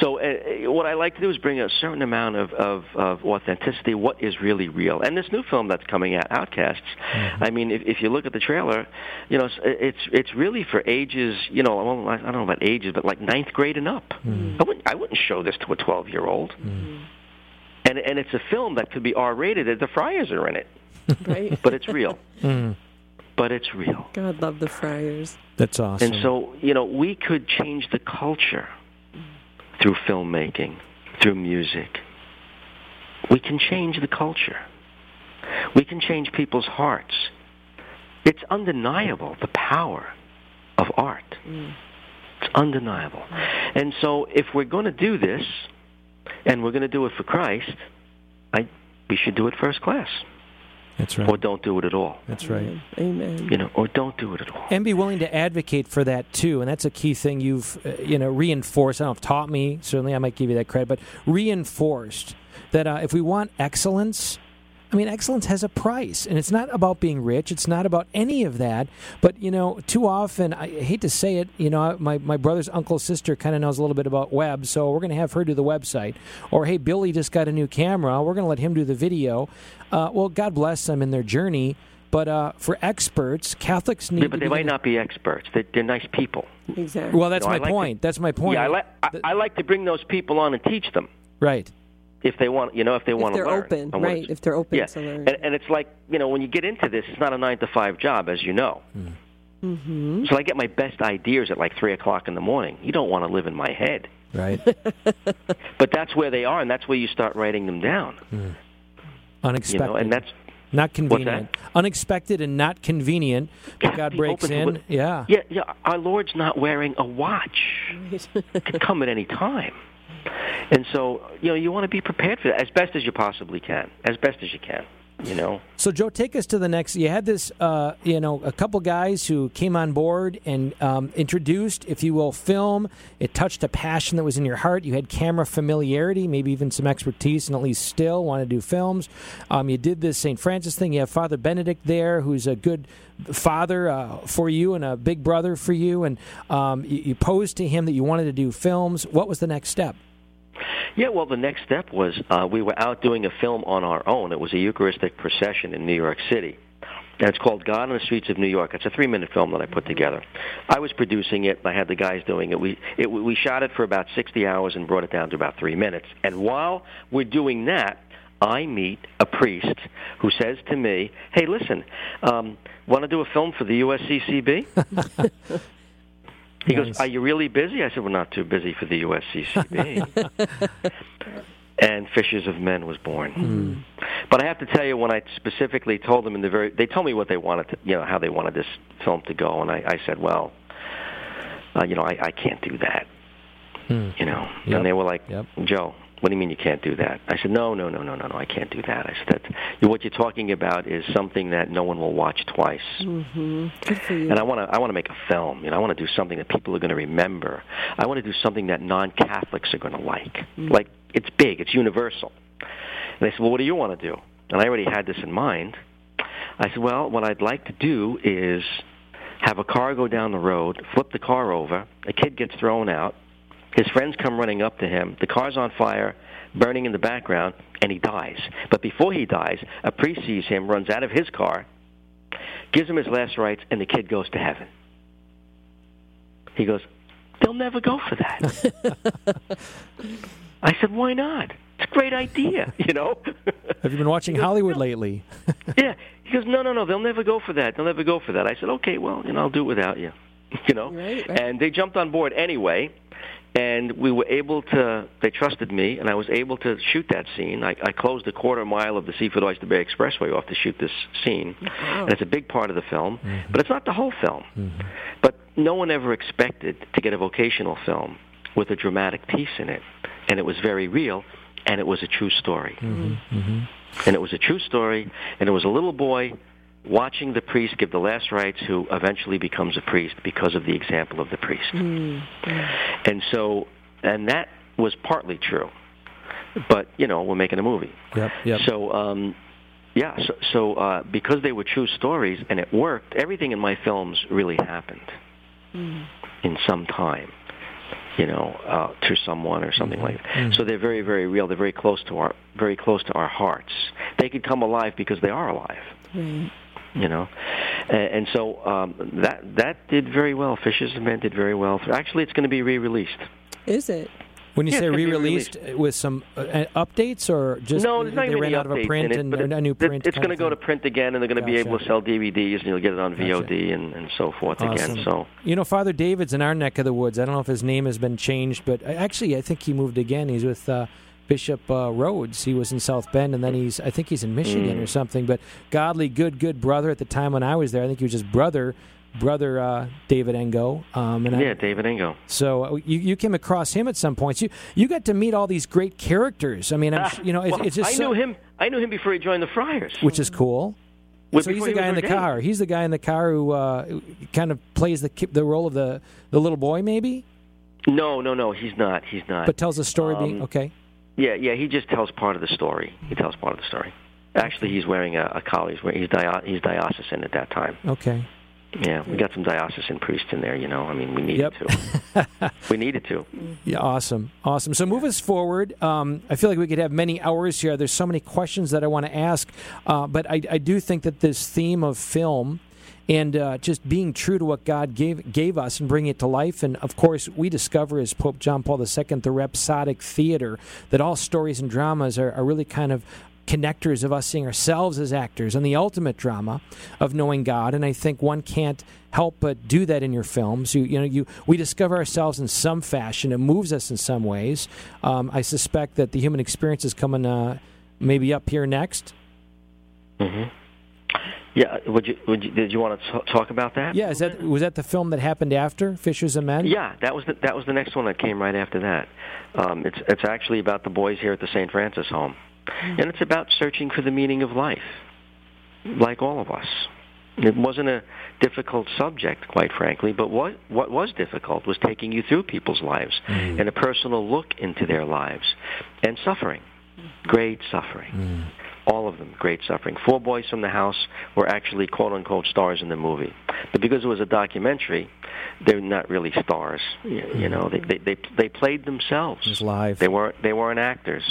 So uh, uh, what I like to do is bring a certain amount of, of, of authenticity, what is really real. And this new film that's coming out, Outcasts, mm-hmm. I mean, if, if you look at the trailer, you know, it's it's, it's really for ages, you know, well, I don't know about ages, but like ninth grade and up. Mm-hmm. I, wouldn't, I wouldn't show this to a 12-year-old. Mm-hmm. And, and it's a film that could be R-rated. The Friars are in it, Right. but it's real. [laughs] Mm. But it's real. God love the friars. That's awesome. And so, you know, we could change the culture through filmmaking, through music. We can change the culture. We can change people's hearts. It's undeniable the power of art. It's undeniable. And so, if we're going to do this, and we're going to do it for Christ, I, we should do it first class, That's right. or don't do it at all. That's right. Amen. You know, or don't do it at all. and be willing to advocate for that too and that's a key thing you've uh, you know reinforced i don't know if taught me certainly i might give you that credit but reinforced that uh, if we want excellence I mean, excellence has a price, and it's not about being rich. It's not about any of that. But you know, too often, I hate to say it. You know, my my brother's uncle sister kind of knows a little bit about web, so we're going to have her do the website. Or hey, Billy just got a new camera. We're going to let him do the video. Uh, well, God bless them in their journey. But uh, for experts, Catholics need. Yeah, but to they might to- not be experts. They, they're nice people. Exactly. Well, that's No, I my like to- point. That's my point. Yeah, I like I, The- I like to bring those people on and teach them right. If they want. You know, if they want to they're learn. open, on what right, if they're open yeah. to learn. And, and it's like you know, when you get into this, it's not a nine to five job, as you know. Mm-hmm. So I get my best ideas at like three o'clock in the morning. You don't want to live in my head, Right. [laughs] but that's where they are, and that's where you start writing them down. You Unexpected. know, and that's not that? convenient. Unexpected and not convenient. But God breaks open to in. what- Yeah. yeah, yeah. Our Lord's not wearing a watch. It could come at any time. And so, you know, you want to be prepared for that as best as you possibly can, as best as you can. You know, So Joe, take us to the next. You had this, uh, you know, a couple guys who came on board and um, introduced, if you will, film. It touched a passion that was in your heart. You had camera familiarity, maybe even some expertise, and at least still want to do films. Um, you did this St. Francis thing. You have Father Benedict there, who's a good father uh, for you and a big brother for you. And um, you, you posed to him that you wanted to do films. What was the next step? Yeah, well, the next step was uh, we were out doing a film on our own. It was a Eucharistic procession in New York City. And it's called God on the Streets of New York. It's a three-minute film that I put together. I was producing it. I had the guys doing it. We it, we shot it for about 60 hours and brought it down to about three minutes. And while we're doing that, I meet a priest who says to me, "Hey, listen, um, want to do a film for the USCCB?" [laughs] He Nice. goes, "Are you really busy?" I said, "We're not too busy for the USCCB." [laughs] and Fishers of Men was born. But I have to tell you, when I specifically told them in the very, they told me what they wanted, to, you know, how they wanted this film to go, and I, I said, "Well, uh, you know, I, I can't do that." You know, Yep. and they were like, Yep. "Joe, what do you mean you can't do that?" I said, "No, no, no, no, no, no, I can't do that." I said, that, "What you're talking about is something that no one will watch twice." Mm-hmm. Good for you. and I want to I want to make a film. You know, I want to do something that people are going to remember. I want to do something that non-Catholics are going to like. Like it's big, it's universal. And they said, "Well, what do you want to do?" And I already had this in mind. I said, "Well, what I'd like to do is have a car go down the road, flip the car over, a kid gets thrown out, his friends come running up to him, the car's on fire, burning in the background, and he dies. But before he dies, a priest sees him, runs out of his car, gives him his last rites, and the kid goes to heaven. He goes, They'll never go for that. [laughs] I said, Why not? It's a great idea, you know? [laughs] Have you been watching Hollywood lately? [laughs] yeah. He goes, No, no, no, they'll never go for that. They'll never go for that. I said, Okay, well, you know, I'll do it without you. You know? Right, right. And they jumped on board anyway. And we were able to, they trusted me, and I was able to shoot that scene. I, I closed a quarter mile of the Seaford Oyster Bay Expressway off to shoot this scene. Wow. And it's a big part of the film, mm-hmm. but it's not the whole film. Mm-hmm. But no one ever expected to get a vocational film with a dramatic piece in it. And it was very real, and it was a true story. Mm-hmm. And it was a true story, and it was a little boy watching the priest give the last rites who eventually becomes a priest because of the example of the priest. And so, and that was partly true. But, you know, we're making a movie. Yep. Yep. So, um, yeah, so, so uh, because they were true stories and it worked, everything in my films really happened in some time, you know, uh, to someone or something like that. So they're very, very real. They're very close to our, very close to our hearts. They could come alive because they are alive. You know, and, and so um, that that did very well. Fishers of Men did very well. Actually, it's going to be re-released. Is it? When you Yeah, say it's gonna re-released with some uh, uh, updates or just no, there's not they even ran out of a updates print in it, and but a new print. It's going to go to print again, and they're going to be able to sell DVDs, and you'll get it on Gotcha. VOD and, and so forth Awesome. again. So You know, Father David's in our neck of the woods. I don't know if his name has been changed, but actually, I think he moved again. He's with uh, Bishop uh, Rhoades. He was in South Bend, and then he's, I think he's in Michigan Mm. or something. But godly, good, good brother at the time when I was there. I think he was just brother, brother uh, David Engo. Um, and I, yeah, David Ingo. So uh, you, you came across him at some points. You you got to meet all these great characters. I mean, I'm, Ah, you know, it's, well, it's just I so- knew him. I knew him before he joined the Friars. which is cool. Well, so he's the he guy in the ordained. car. He's the guy in the car who uh, kind of plays the the role of the the little boy, maybe, No, no, no. He's not. He's not. but tells a story. being Um, okay. Yeah, yeah. He just tells part of the story. He tells part of the story. Actually, he's wearing a, a collar. He's, wearing, he's, dio- he's diocesan at that time. Okay. Yeah, we got some diocesan priests in there. You know, I mean, we needed Yep. to. [laughs] we needed to. Yeah, awesome, awesome. So move us forward. Um, I feel like we could have many hours here. There's so many questions that I want to ask, uh, but I, I do think that this theme of film and uh, just being true to what God gave gave us and bringing it to life, and of course we discover as Pope John Paul II the rhapsodic theater that all stories and dramas are, are really kind of connectors of us seeing ourselves as actors and the ultimate drama of knowing God. And I think one can't help but do that in your films. You, you know, you we discover ourselves in some fashion. It moves us in some ways. Um, I suspect that the human experience is coming uh, maybe up here next. hmm Yeah. Would you? Would you? Did you want to t- talk about that? Yeah, is that was that the film that happened after Fishers of Men? Yeah, that was the, that was the next one that came right after that. Um, it's it's actually about the boys here at the St. Francis home, and it's about searching for the meaning of life, like all of us. It wasn't a difficult subject, quite frankly, but what what was difficult was taking you through people's lives and a personal look into their lives and suffering, great suffering. All of them, great suffering. Four boys from the house were actually quote unquote stars in the movie, but because it was a documentary, they're not really stars. You, know, they, they they they played themselves. It was live. They weren't they weren't actors.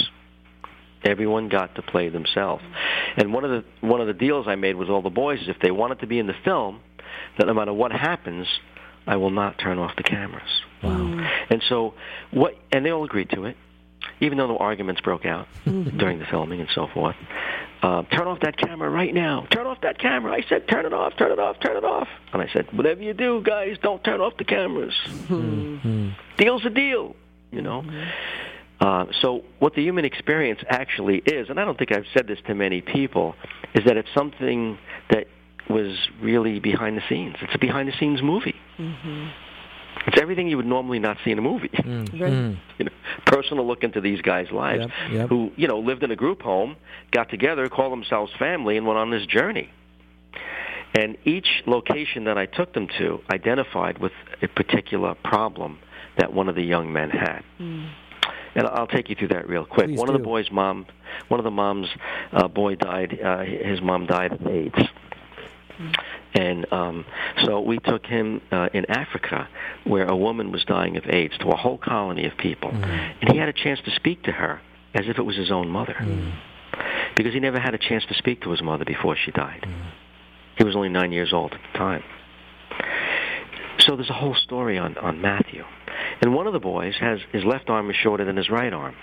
Everyone got to play themselves. And one of the one of the deals I made with all the boys is if they wanted to be in the film, that no matter what happens, I will not turn off the cameras. Wow. And so what and they all agreed to it, even though the arguments broke out during the filming and so forth. Uh, turn off that camera right now. Turn off that camera. I said, turn it off, turn it off, turn it off. And I said, whatever you do, guys, don't turn off the cameras. Deal's a deal, you know. Uh, so what the human experience actually is, and I don't think I've said this to many people, is that it's something that was really behind the scenes. It's a behind the scenes movie. It's everything you would normally not see in a movie. Right. [laughs] you know, personal look into these guys' lives Yep, yep. who, you know, lived in a group home, got together, called themselves family, and went on this journey. And each location that I took them to identified with a particular problem that one of the young men had. And I'll take you through that real quick. Please one of the boys' mom, one of the mom's uh, boy died. Uh, his mom died of AIDS, and um, so we took him uh, in Africa, where a woman was dying of AIDS, to a whole colony of people, and he had a chance to speak to her as if it was his own mother, because he never had a chance to speak to his mother before she died. He was only nine years old at the time. So there's a whole story on, on Matthew. And one of the boys has his left arm is shorter than his right arm.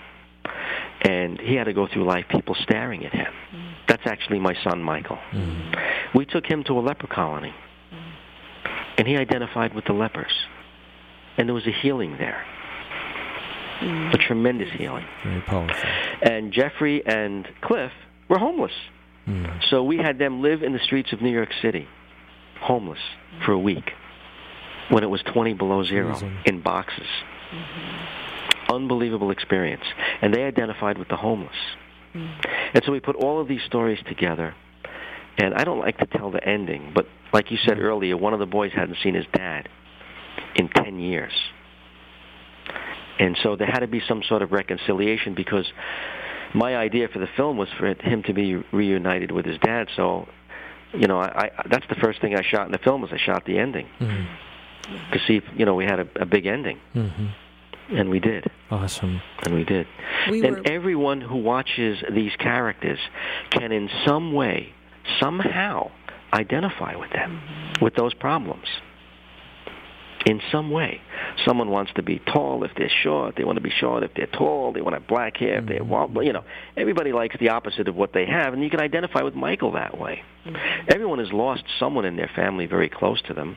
And he had to go through life people staring at him. That's actually my son Michael. Mm-hmm. We took him to a leper colony. And he identified with the lepers. And there was a healing there. Mm-hmm. A tremendous healing. Very powerful. And Jeffrey and Cliff were homeless. Mm-hmm. So we had them live in the streets of New York City, homeless, for a week when it was 20 below zero Amazing. in boxes. Unbelievable experience. And they identified with the homeless. And so we put all of these stories together And I don't like to tell the ending, but like you said earlier, one of the boys hadn't seen his dad in 10 years. And so there had to be some sort of reconciliation because my idea for the film was for him to be reunited with his dad. So, you know, I, I that's the first thing I shot in the film was I shot the ending Mm-hmm. to see if you know we had a, a big ending, Mm-hmm. And we did, Awesome. and we did. We and were everyone who watches these characters can, in some way, somehow, identify with them, with those problems. In some way, someone wants to be tall if they're short. They want to be short if they're tall. They want to have black hair if they're well. You know, everybody likes the opposite of what they have, and you can identify with Michael that way. Everyone has lost someone in their family very close to them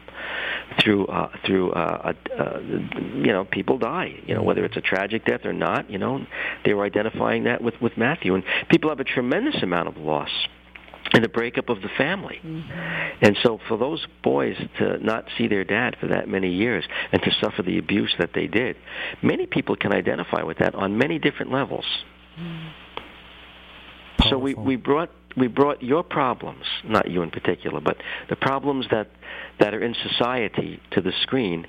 through uh, through uh, uh, you know people die. You know whether it's a tragic death or not. You know they were identifying that with with Matthew, and people have a tremendous amount of loss in the breakup of the family. Mm-hmm. And so for those boys to not see their dad for that many years and to suffer the abuse that they did, many people can identify with that on many different levels. So we, we brought we brought your problems, not you in particular, but the problems that that are in society to the screen,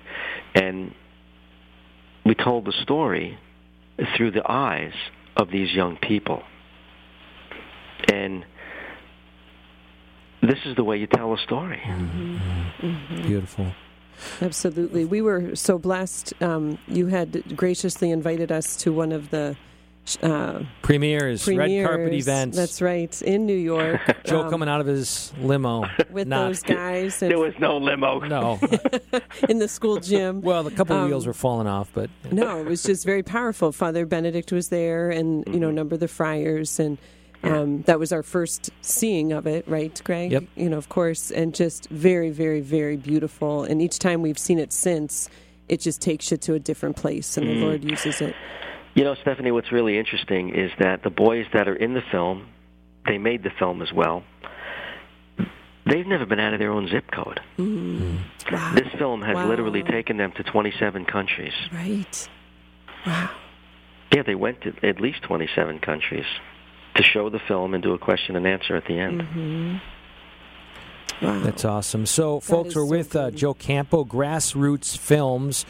and we told the story through the eyes of these young people. And this is the way you tell a story. Beautiful. Absolutely. We were so blessed. Um, you had graciously invited us to one of the uh, Premieres, red carpet events. That's right, in New York. [laughs] Joe um, coming out of his limo. with not, those guys and There was no limo. No. [laughs] [laughs] in the school gym. Well, a couple Um, wheels were falling off, but No, it was just very powerful. Father Benedict was there, and you Mm-hmm. know, a number of the friars, and um, that was our first seeing of it, right, Greg? Yep. You know, of course, and just very, very, very beautiful. And each time we've seen it since, it just takes you to a different place, and the mm. Lord uses it. You know, Stephanie, what's really interesting is that the boys that are in the film, they made the film as well. They've never been out of their own zip code. Mm. Mm. Wow. This film has Wow. literally taken them to 27 countries. Right. Wow. Yeah, they went to at least 27 countries to show the film and do a question and answer at the end. Mm-hmm. Wow. That's awesome. So, folks, we're so with uh. Joe Campo, Grassroots Films.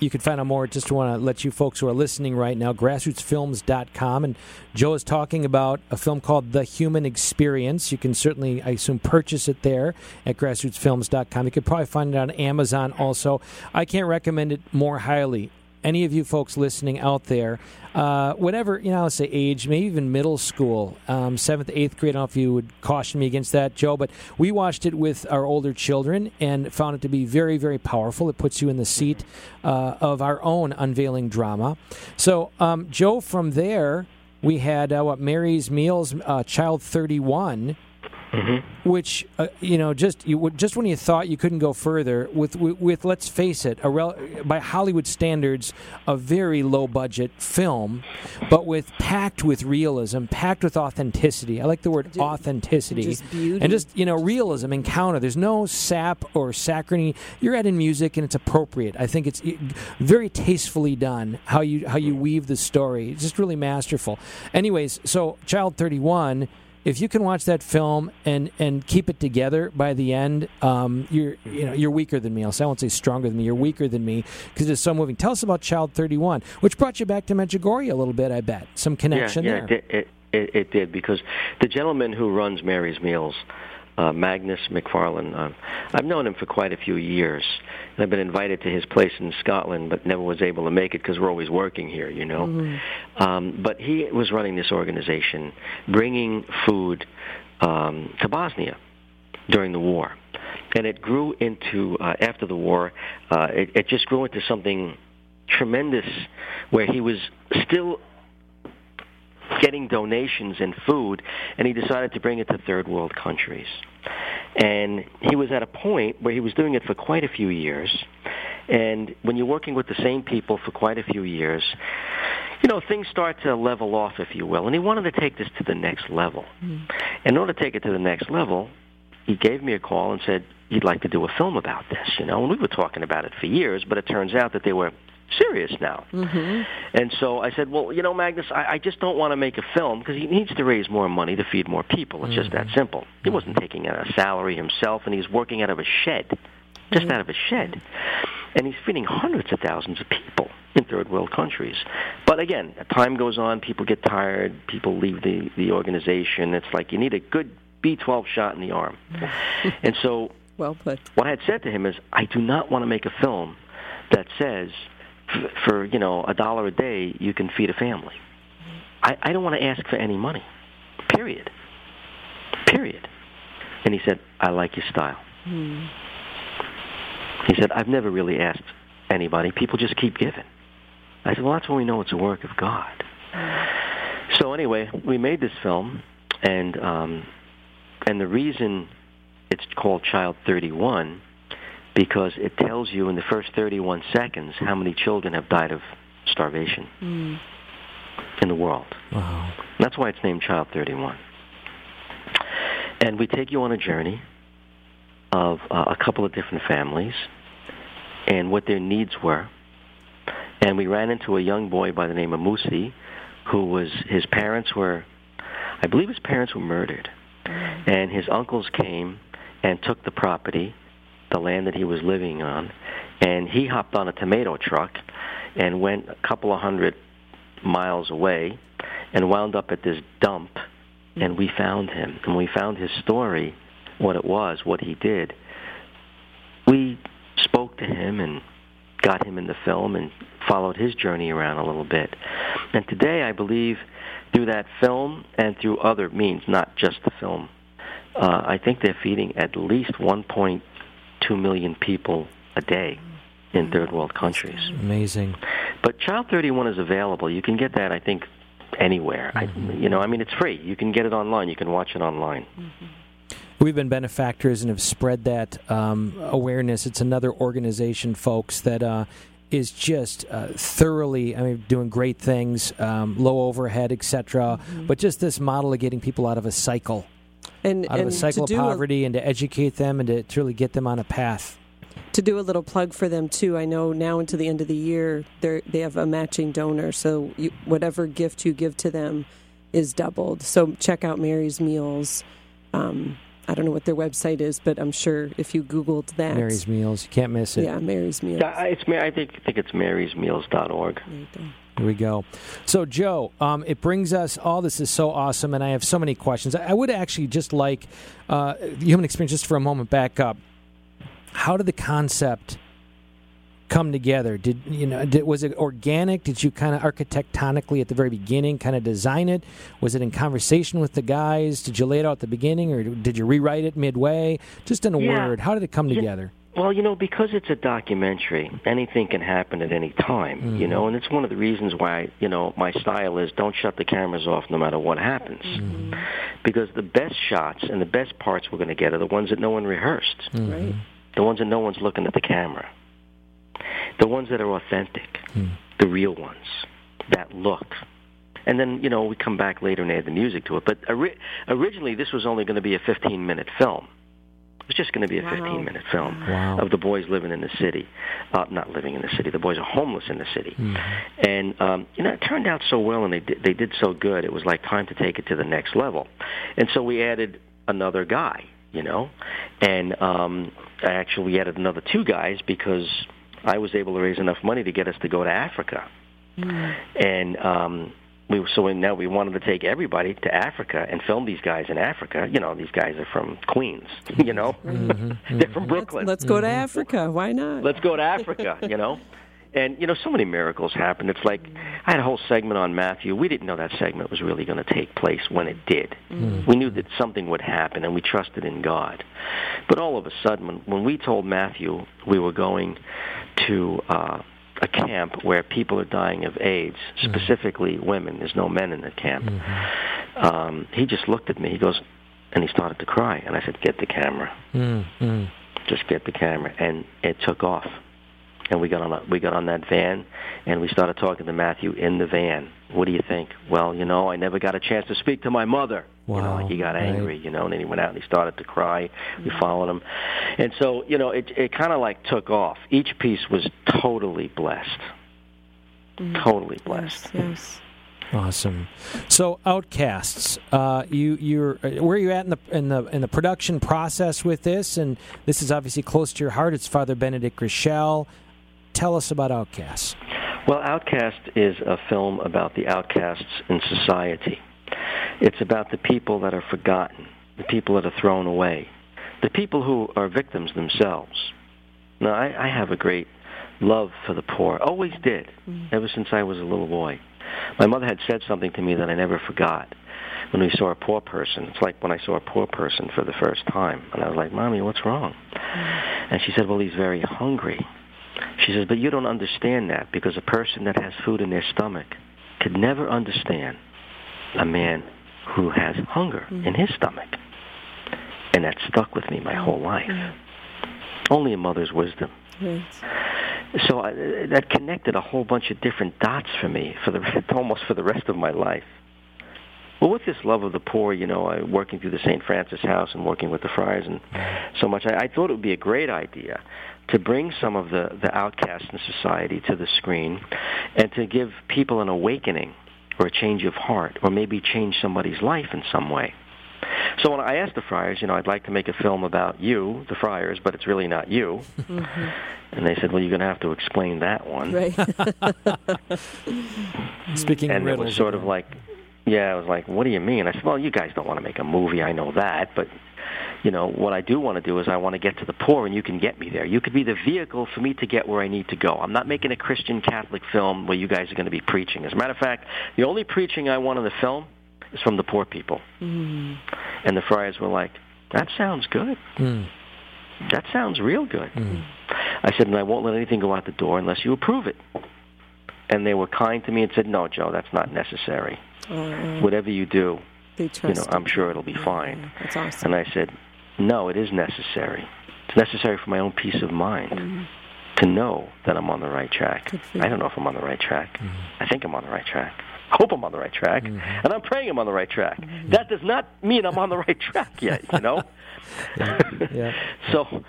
You can find out more. Just want to let you folks who are listening right now, grassrootsfilms.com. And Joe is talking about a film called The Human Experience. You can certainly, I assume, purchase it there at grassrootsfilms.com. You could probably find it on Amazon also. I can't recommend it more highly. Any of you folks listening out there, uh, whatever, you know, I'll say age, maybe even middle school, um, seventh, eighth grade. I don't know if you would caution me against that, Joe, but we watched it with our older children and found it to be very, very powerful. It puts you in the seat uh, of our own unveiling drama. So, um, Joe, from there, we had uh, what Mary's Meals, uh, Child 31 which uh, you know just you just when you thought you couldn't go further with with, with let's face it a rel- by Hollywood standards a very low budget film but with packed with realism packed with authenticity. I like the word Ju- authenticity. just beauty. and just you know realism encounter. There's no sap or saccharine. You're adding music and it's appropriate. I think it's uh, very tastefully done how you how you weave the story. It's just really masterful. Anyways so child 31 if you can watch that film and and keep it together by the end, um, you're you know you're weaker than me. I'll say I won't say stronger than me. You're weaker than me because it's so moving. Tell us about Child Thirty One, which brought you back to Medjugorje a little bit. I bet some connection yeah, yeah, there. It, it, it, it did because the gentleman who runs Mary's Meals, uh, Magnus MacFarlane, uh, I've known him for quite a few years. And I've been invited to his place in Scotland, but never was able to make it because we're always working here, you know. Um, but he was running this organization, bringing food um, to Bosnia during the war. And it grew into, uh, after the war, uh, it, it just grew into something tremendous where he was still getting donations and food, and he decided to bring it to third world countries. And he was at a point where he was doing it for quite a few years. And when you're working with the same people for quite a few years, you know, things start to level off, if you will. And he wanted to take this to the next level. Hmm. In order to take it to the next level, he gave me a call and said, you'd like to do a film about this, you know. And we were talking about it for years, but it turns out that there were serious now. Mm-hmm. And so I said, well, you know, Magnus, I, I just don't want to make a film because he needs to raise more money to feed more people. It's just that simple. He wasn't taking a salary himself, and he's working out of a shed, just out of a shed. And he's feeding hundreds of thousands of people in third world countries. But again, time goes on, people get tired, people leave the, the organization. It's like you need a good B12 shot in the arm. [laughs] and so Well put. what I had said to him is, I do not want to make a film that says, f- for you know a dollar a day, you can feed a family. I, I don't want to ask for any money. Period. Period. And he said, I like your style. He said, I've never really asked anybody. People just keep giving. I said, well, that's when we know it's a work of God. So anyway, we made this film, and um, and the reason it's called Child 31 because it tells you in the first 31 seconds how many children have died of starvation in the world. Wow. That's why it's named Child 31. And we take you on a journey of uh, a couple of different families and what their needs were. And we ran into a young boy by the name of Musi, who was his parents were, I believe his parents were murdered, and his uncles came and took the property, the land that he was living on, and he hopped on a tomato truck and went a couple of hundred miles away and wound up at this dump and we found him. And we found his story what it was what he did. We spoke to him and got him in the film and followed his journey around a little bit. And today i believe through that film and through other means not just the film uh, i think they're feeding at least 1.2 million people a day in third world countries Amazing. but Child 31 is available. You can get that, I think, anywhere. I, you know, I mean, it's free. You can get it online. You can watch it online. We've been benefactors and have spread that um, awareness. It's another organization, folks, that uh, is just uh, thoroughly, I mean, doing great things, um, low overhead, etc. But just this model of getting people out of a cycle, And, out of and a cycle of to do a- poverty, and to educate them and to, truly really get them on a path. to do a little plug for them too. I know now into the end of the year they they have a matching donor, so you, whatever gift you give to them is doubled. So check out Mary's Meals. Um, I don't know what their website is, but I'm sure if you Googled that, Mary's Meals, you can't miss it. yeah, Mary's Meals. Yeah, I- it's I think I think it's marysmeals.org. There you go. Here we go. So, Joe, um, it brings us all this is so awesome, and I have so many questions. I I would actually just like uh, human experience just for a moment back up. How did the concept come together? Did you know? Did, was it organic? Did you kind of architectonically at the very beginning kind of design it? Was it in conversation with the guys? Did you lay it out at the beginning, or did you rewrite it midway? Just in a Yeah. word, how did it come together? Well, you know, because it's a documentary, anything can happen at any time, you mm-hmm. know, and it's one of the reasons why, you know, my style is don't shut the cameras off no matter what happens. Mm-hmm. Because the best shots and the best parts we're going to get are the ones that no one rehearsed, mm-hmm. Right. the ones that no one's looking at the camera, the ones that are authentic, mm. the real ones that look. And then, you know, we come back later and add the music to it. But ori- originally, this was only going to be a 15-minute film. It was just going to be a Wow. 15-minute film Wow. of the boys living in the city. Uh, not living in the city. The boys are homeless in the city. And, um, you know, it turned out so well and they did, they did so good. It was like time to take it to the next level. And so we added another guy, you know. And um, I actually, we added another two guys because I was able to raise enough money to get us to go to Africa. And um, we so we, now we wanted to take everybody to Africa and film these guys in Africa. You know, these guys are from Queens. [laughs] You know, mm-hmm. [laughs] they're mm-hmm. from Brooklyn. Let's go to mm-hmm. Africa. Why not? Let's go to Africa, [laughs] you know? And, you know, so many miracles happened. It's like I had a whole segment on Matthew. We didn't know that segment was really going to take place when it did. We knew that something would happen, and we trusted in God. But all of a sudden, when, when we told Matthew we were going to uh, a camp where people are dying of AIDS, specifically women, there's no men in the camp, um, he just looked at me. He goes, and he started to cry. And I said, get the camera. Mm, mm. just get the camera. And it took off and we got on a, we got on that van and we started talking to Matthew in the van what do you think well you know I never got a chance to speak to my mother you know Wow, like he got right. angry you know and then he went out and he started to cry we followed him and so you know it it kind of like took off each piece was totally blessed Mm. Totally blessed. Yes. yes. Awesome. So, Outcasts, uh, you you're uh, where are you at in the in the in the production process with this? And this is obviously close to your heart. It's Father Benedict Groeschel. Tell us about Outcasts. Well, Outcast is a film about the outcasts in society. It's about the people that are forgotten, the people that are thrown away, the people who are victims themselves. Now, I, I have a great love for the poor. Always did, mm. ever since I was a little boy. My mother had said something to me that I never forgot. When we saw a poor person, it's like when I saw a poor person for the first time, and I was like, "Mommy, what's wrong?" Mm. And she said, "Well, he's very hungry." She says, "But you don't understand that because a person that has food in their stomach could never understand a man who has hunger mm. in his stomach." And that stuck with me my whole life. Mm. Only a mother's wisdom. Right so I, that connected a whole bunch of different dots for me for the [laughs] almost for the rest of my life. Well, with this love of the poor, you know, I, working through the St. Francis House and working with the friars and so much, I, I thought it would be a great idea to bring some of the, the outcasts in society to the screen and to give people an awakening or a change of heart or maybe change somebody's life in some way. So when I asked the friars, you know, I'd like to make a film about you, the friars, but it's really not you. Mm-hmm. And they said, well, you're going to have to explain that one. Right. [laughs] Speaking and it was sort of like, yeah, I was like, what do you mean? I said, well, you guys don't want to make a movie. I know that, but you know, what I do want to do is I want to get to the poor, and you can get me there. You could be the vehicle for me to get where I need to go. I'm not making a Christian Catholic film where you guys are going to be preaching. As a matter of fact, the only preaching I want in the film is from the poor people. Mm. And the friars were like, that sounds good. Mm. That sounds real good. Mm. I said, and I won't let anything go out the door unless you approve it. And they were kind to me and said, no, Joe, that's not necessary. Whatever you do, you know, I'm sure it'll be fine. That's awesome. And I said, no, it is necessary. It's necessary for my own peace of mind mm-hmm. to know that I'm on the right track. I don't know if I'm on the right track. Mm-hmm. I think I'm on the right track I hope I'm on the right track, mm-hmm. and I'm praying I'm on the right track. Mm-hmm. That does not mean I'm on the right track yet, you know. [laughs] yeah. yeah. [laughs] So,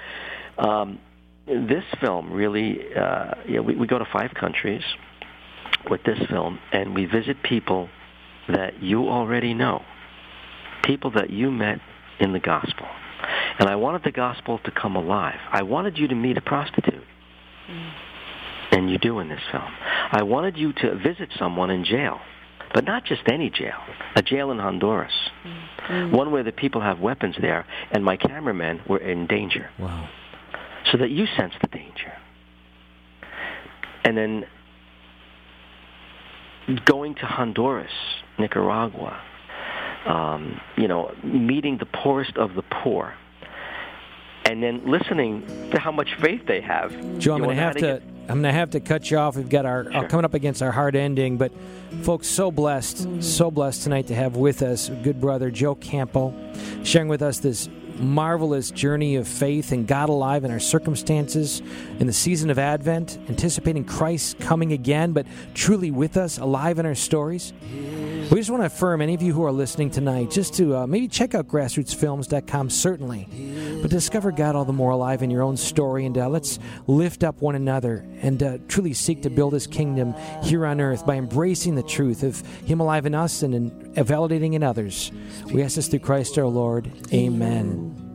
um, this film really, uh, yeah, we, we go to five countries with this film, and we visit people that you already know, people that you met in the gospel. And I wanted the gospel to come alive. I wanted you to meet a prostitute. Mm and you do in this film. I wanted you to visit someone in jail, but not just any jail, a jail in Honduras, mm-hmm. one where the people have weapons there, and my cameramen were in danger. Wow. So that you sense the danger. And then going to Honduras, Nicaragua, um, you know, meeting the poorest of the poor, and then listening to how much faith they have. Joe, I'm going to have to. I'm going to have to cut you off. We've got our sure. uh, coming up against our hard ending, but folks, so blessed, so blessed tonight to have with us good brother Joe Campo, sharing with us this marvelous journey of faith and God alive in our circumstances in the season of Advent, anticipating Christ coming again, but truly with us, alive in our stories. We just want to affirm any of you who are listening tonight just to uh, maybe check out grassrootsfilms.com, certainly, but discover God all the more alive in your own story. And uh, let's lift up one another and uh, truly seek to build His kingdom here on earth by embracing the truth of Him alive in us and in, validating in others. We ask this through Christ our Lord. Amen.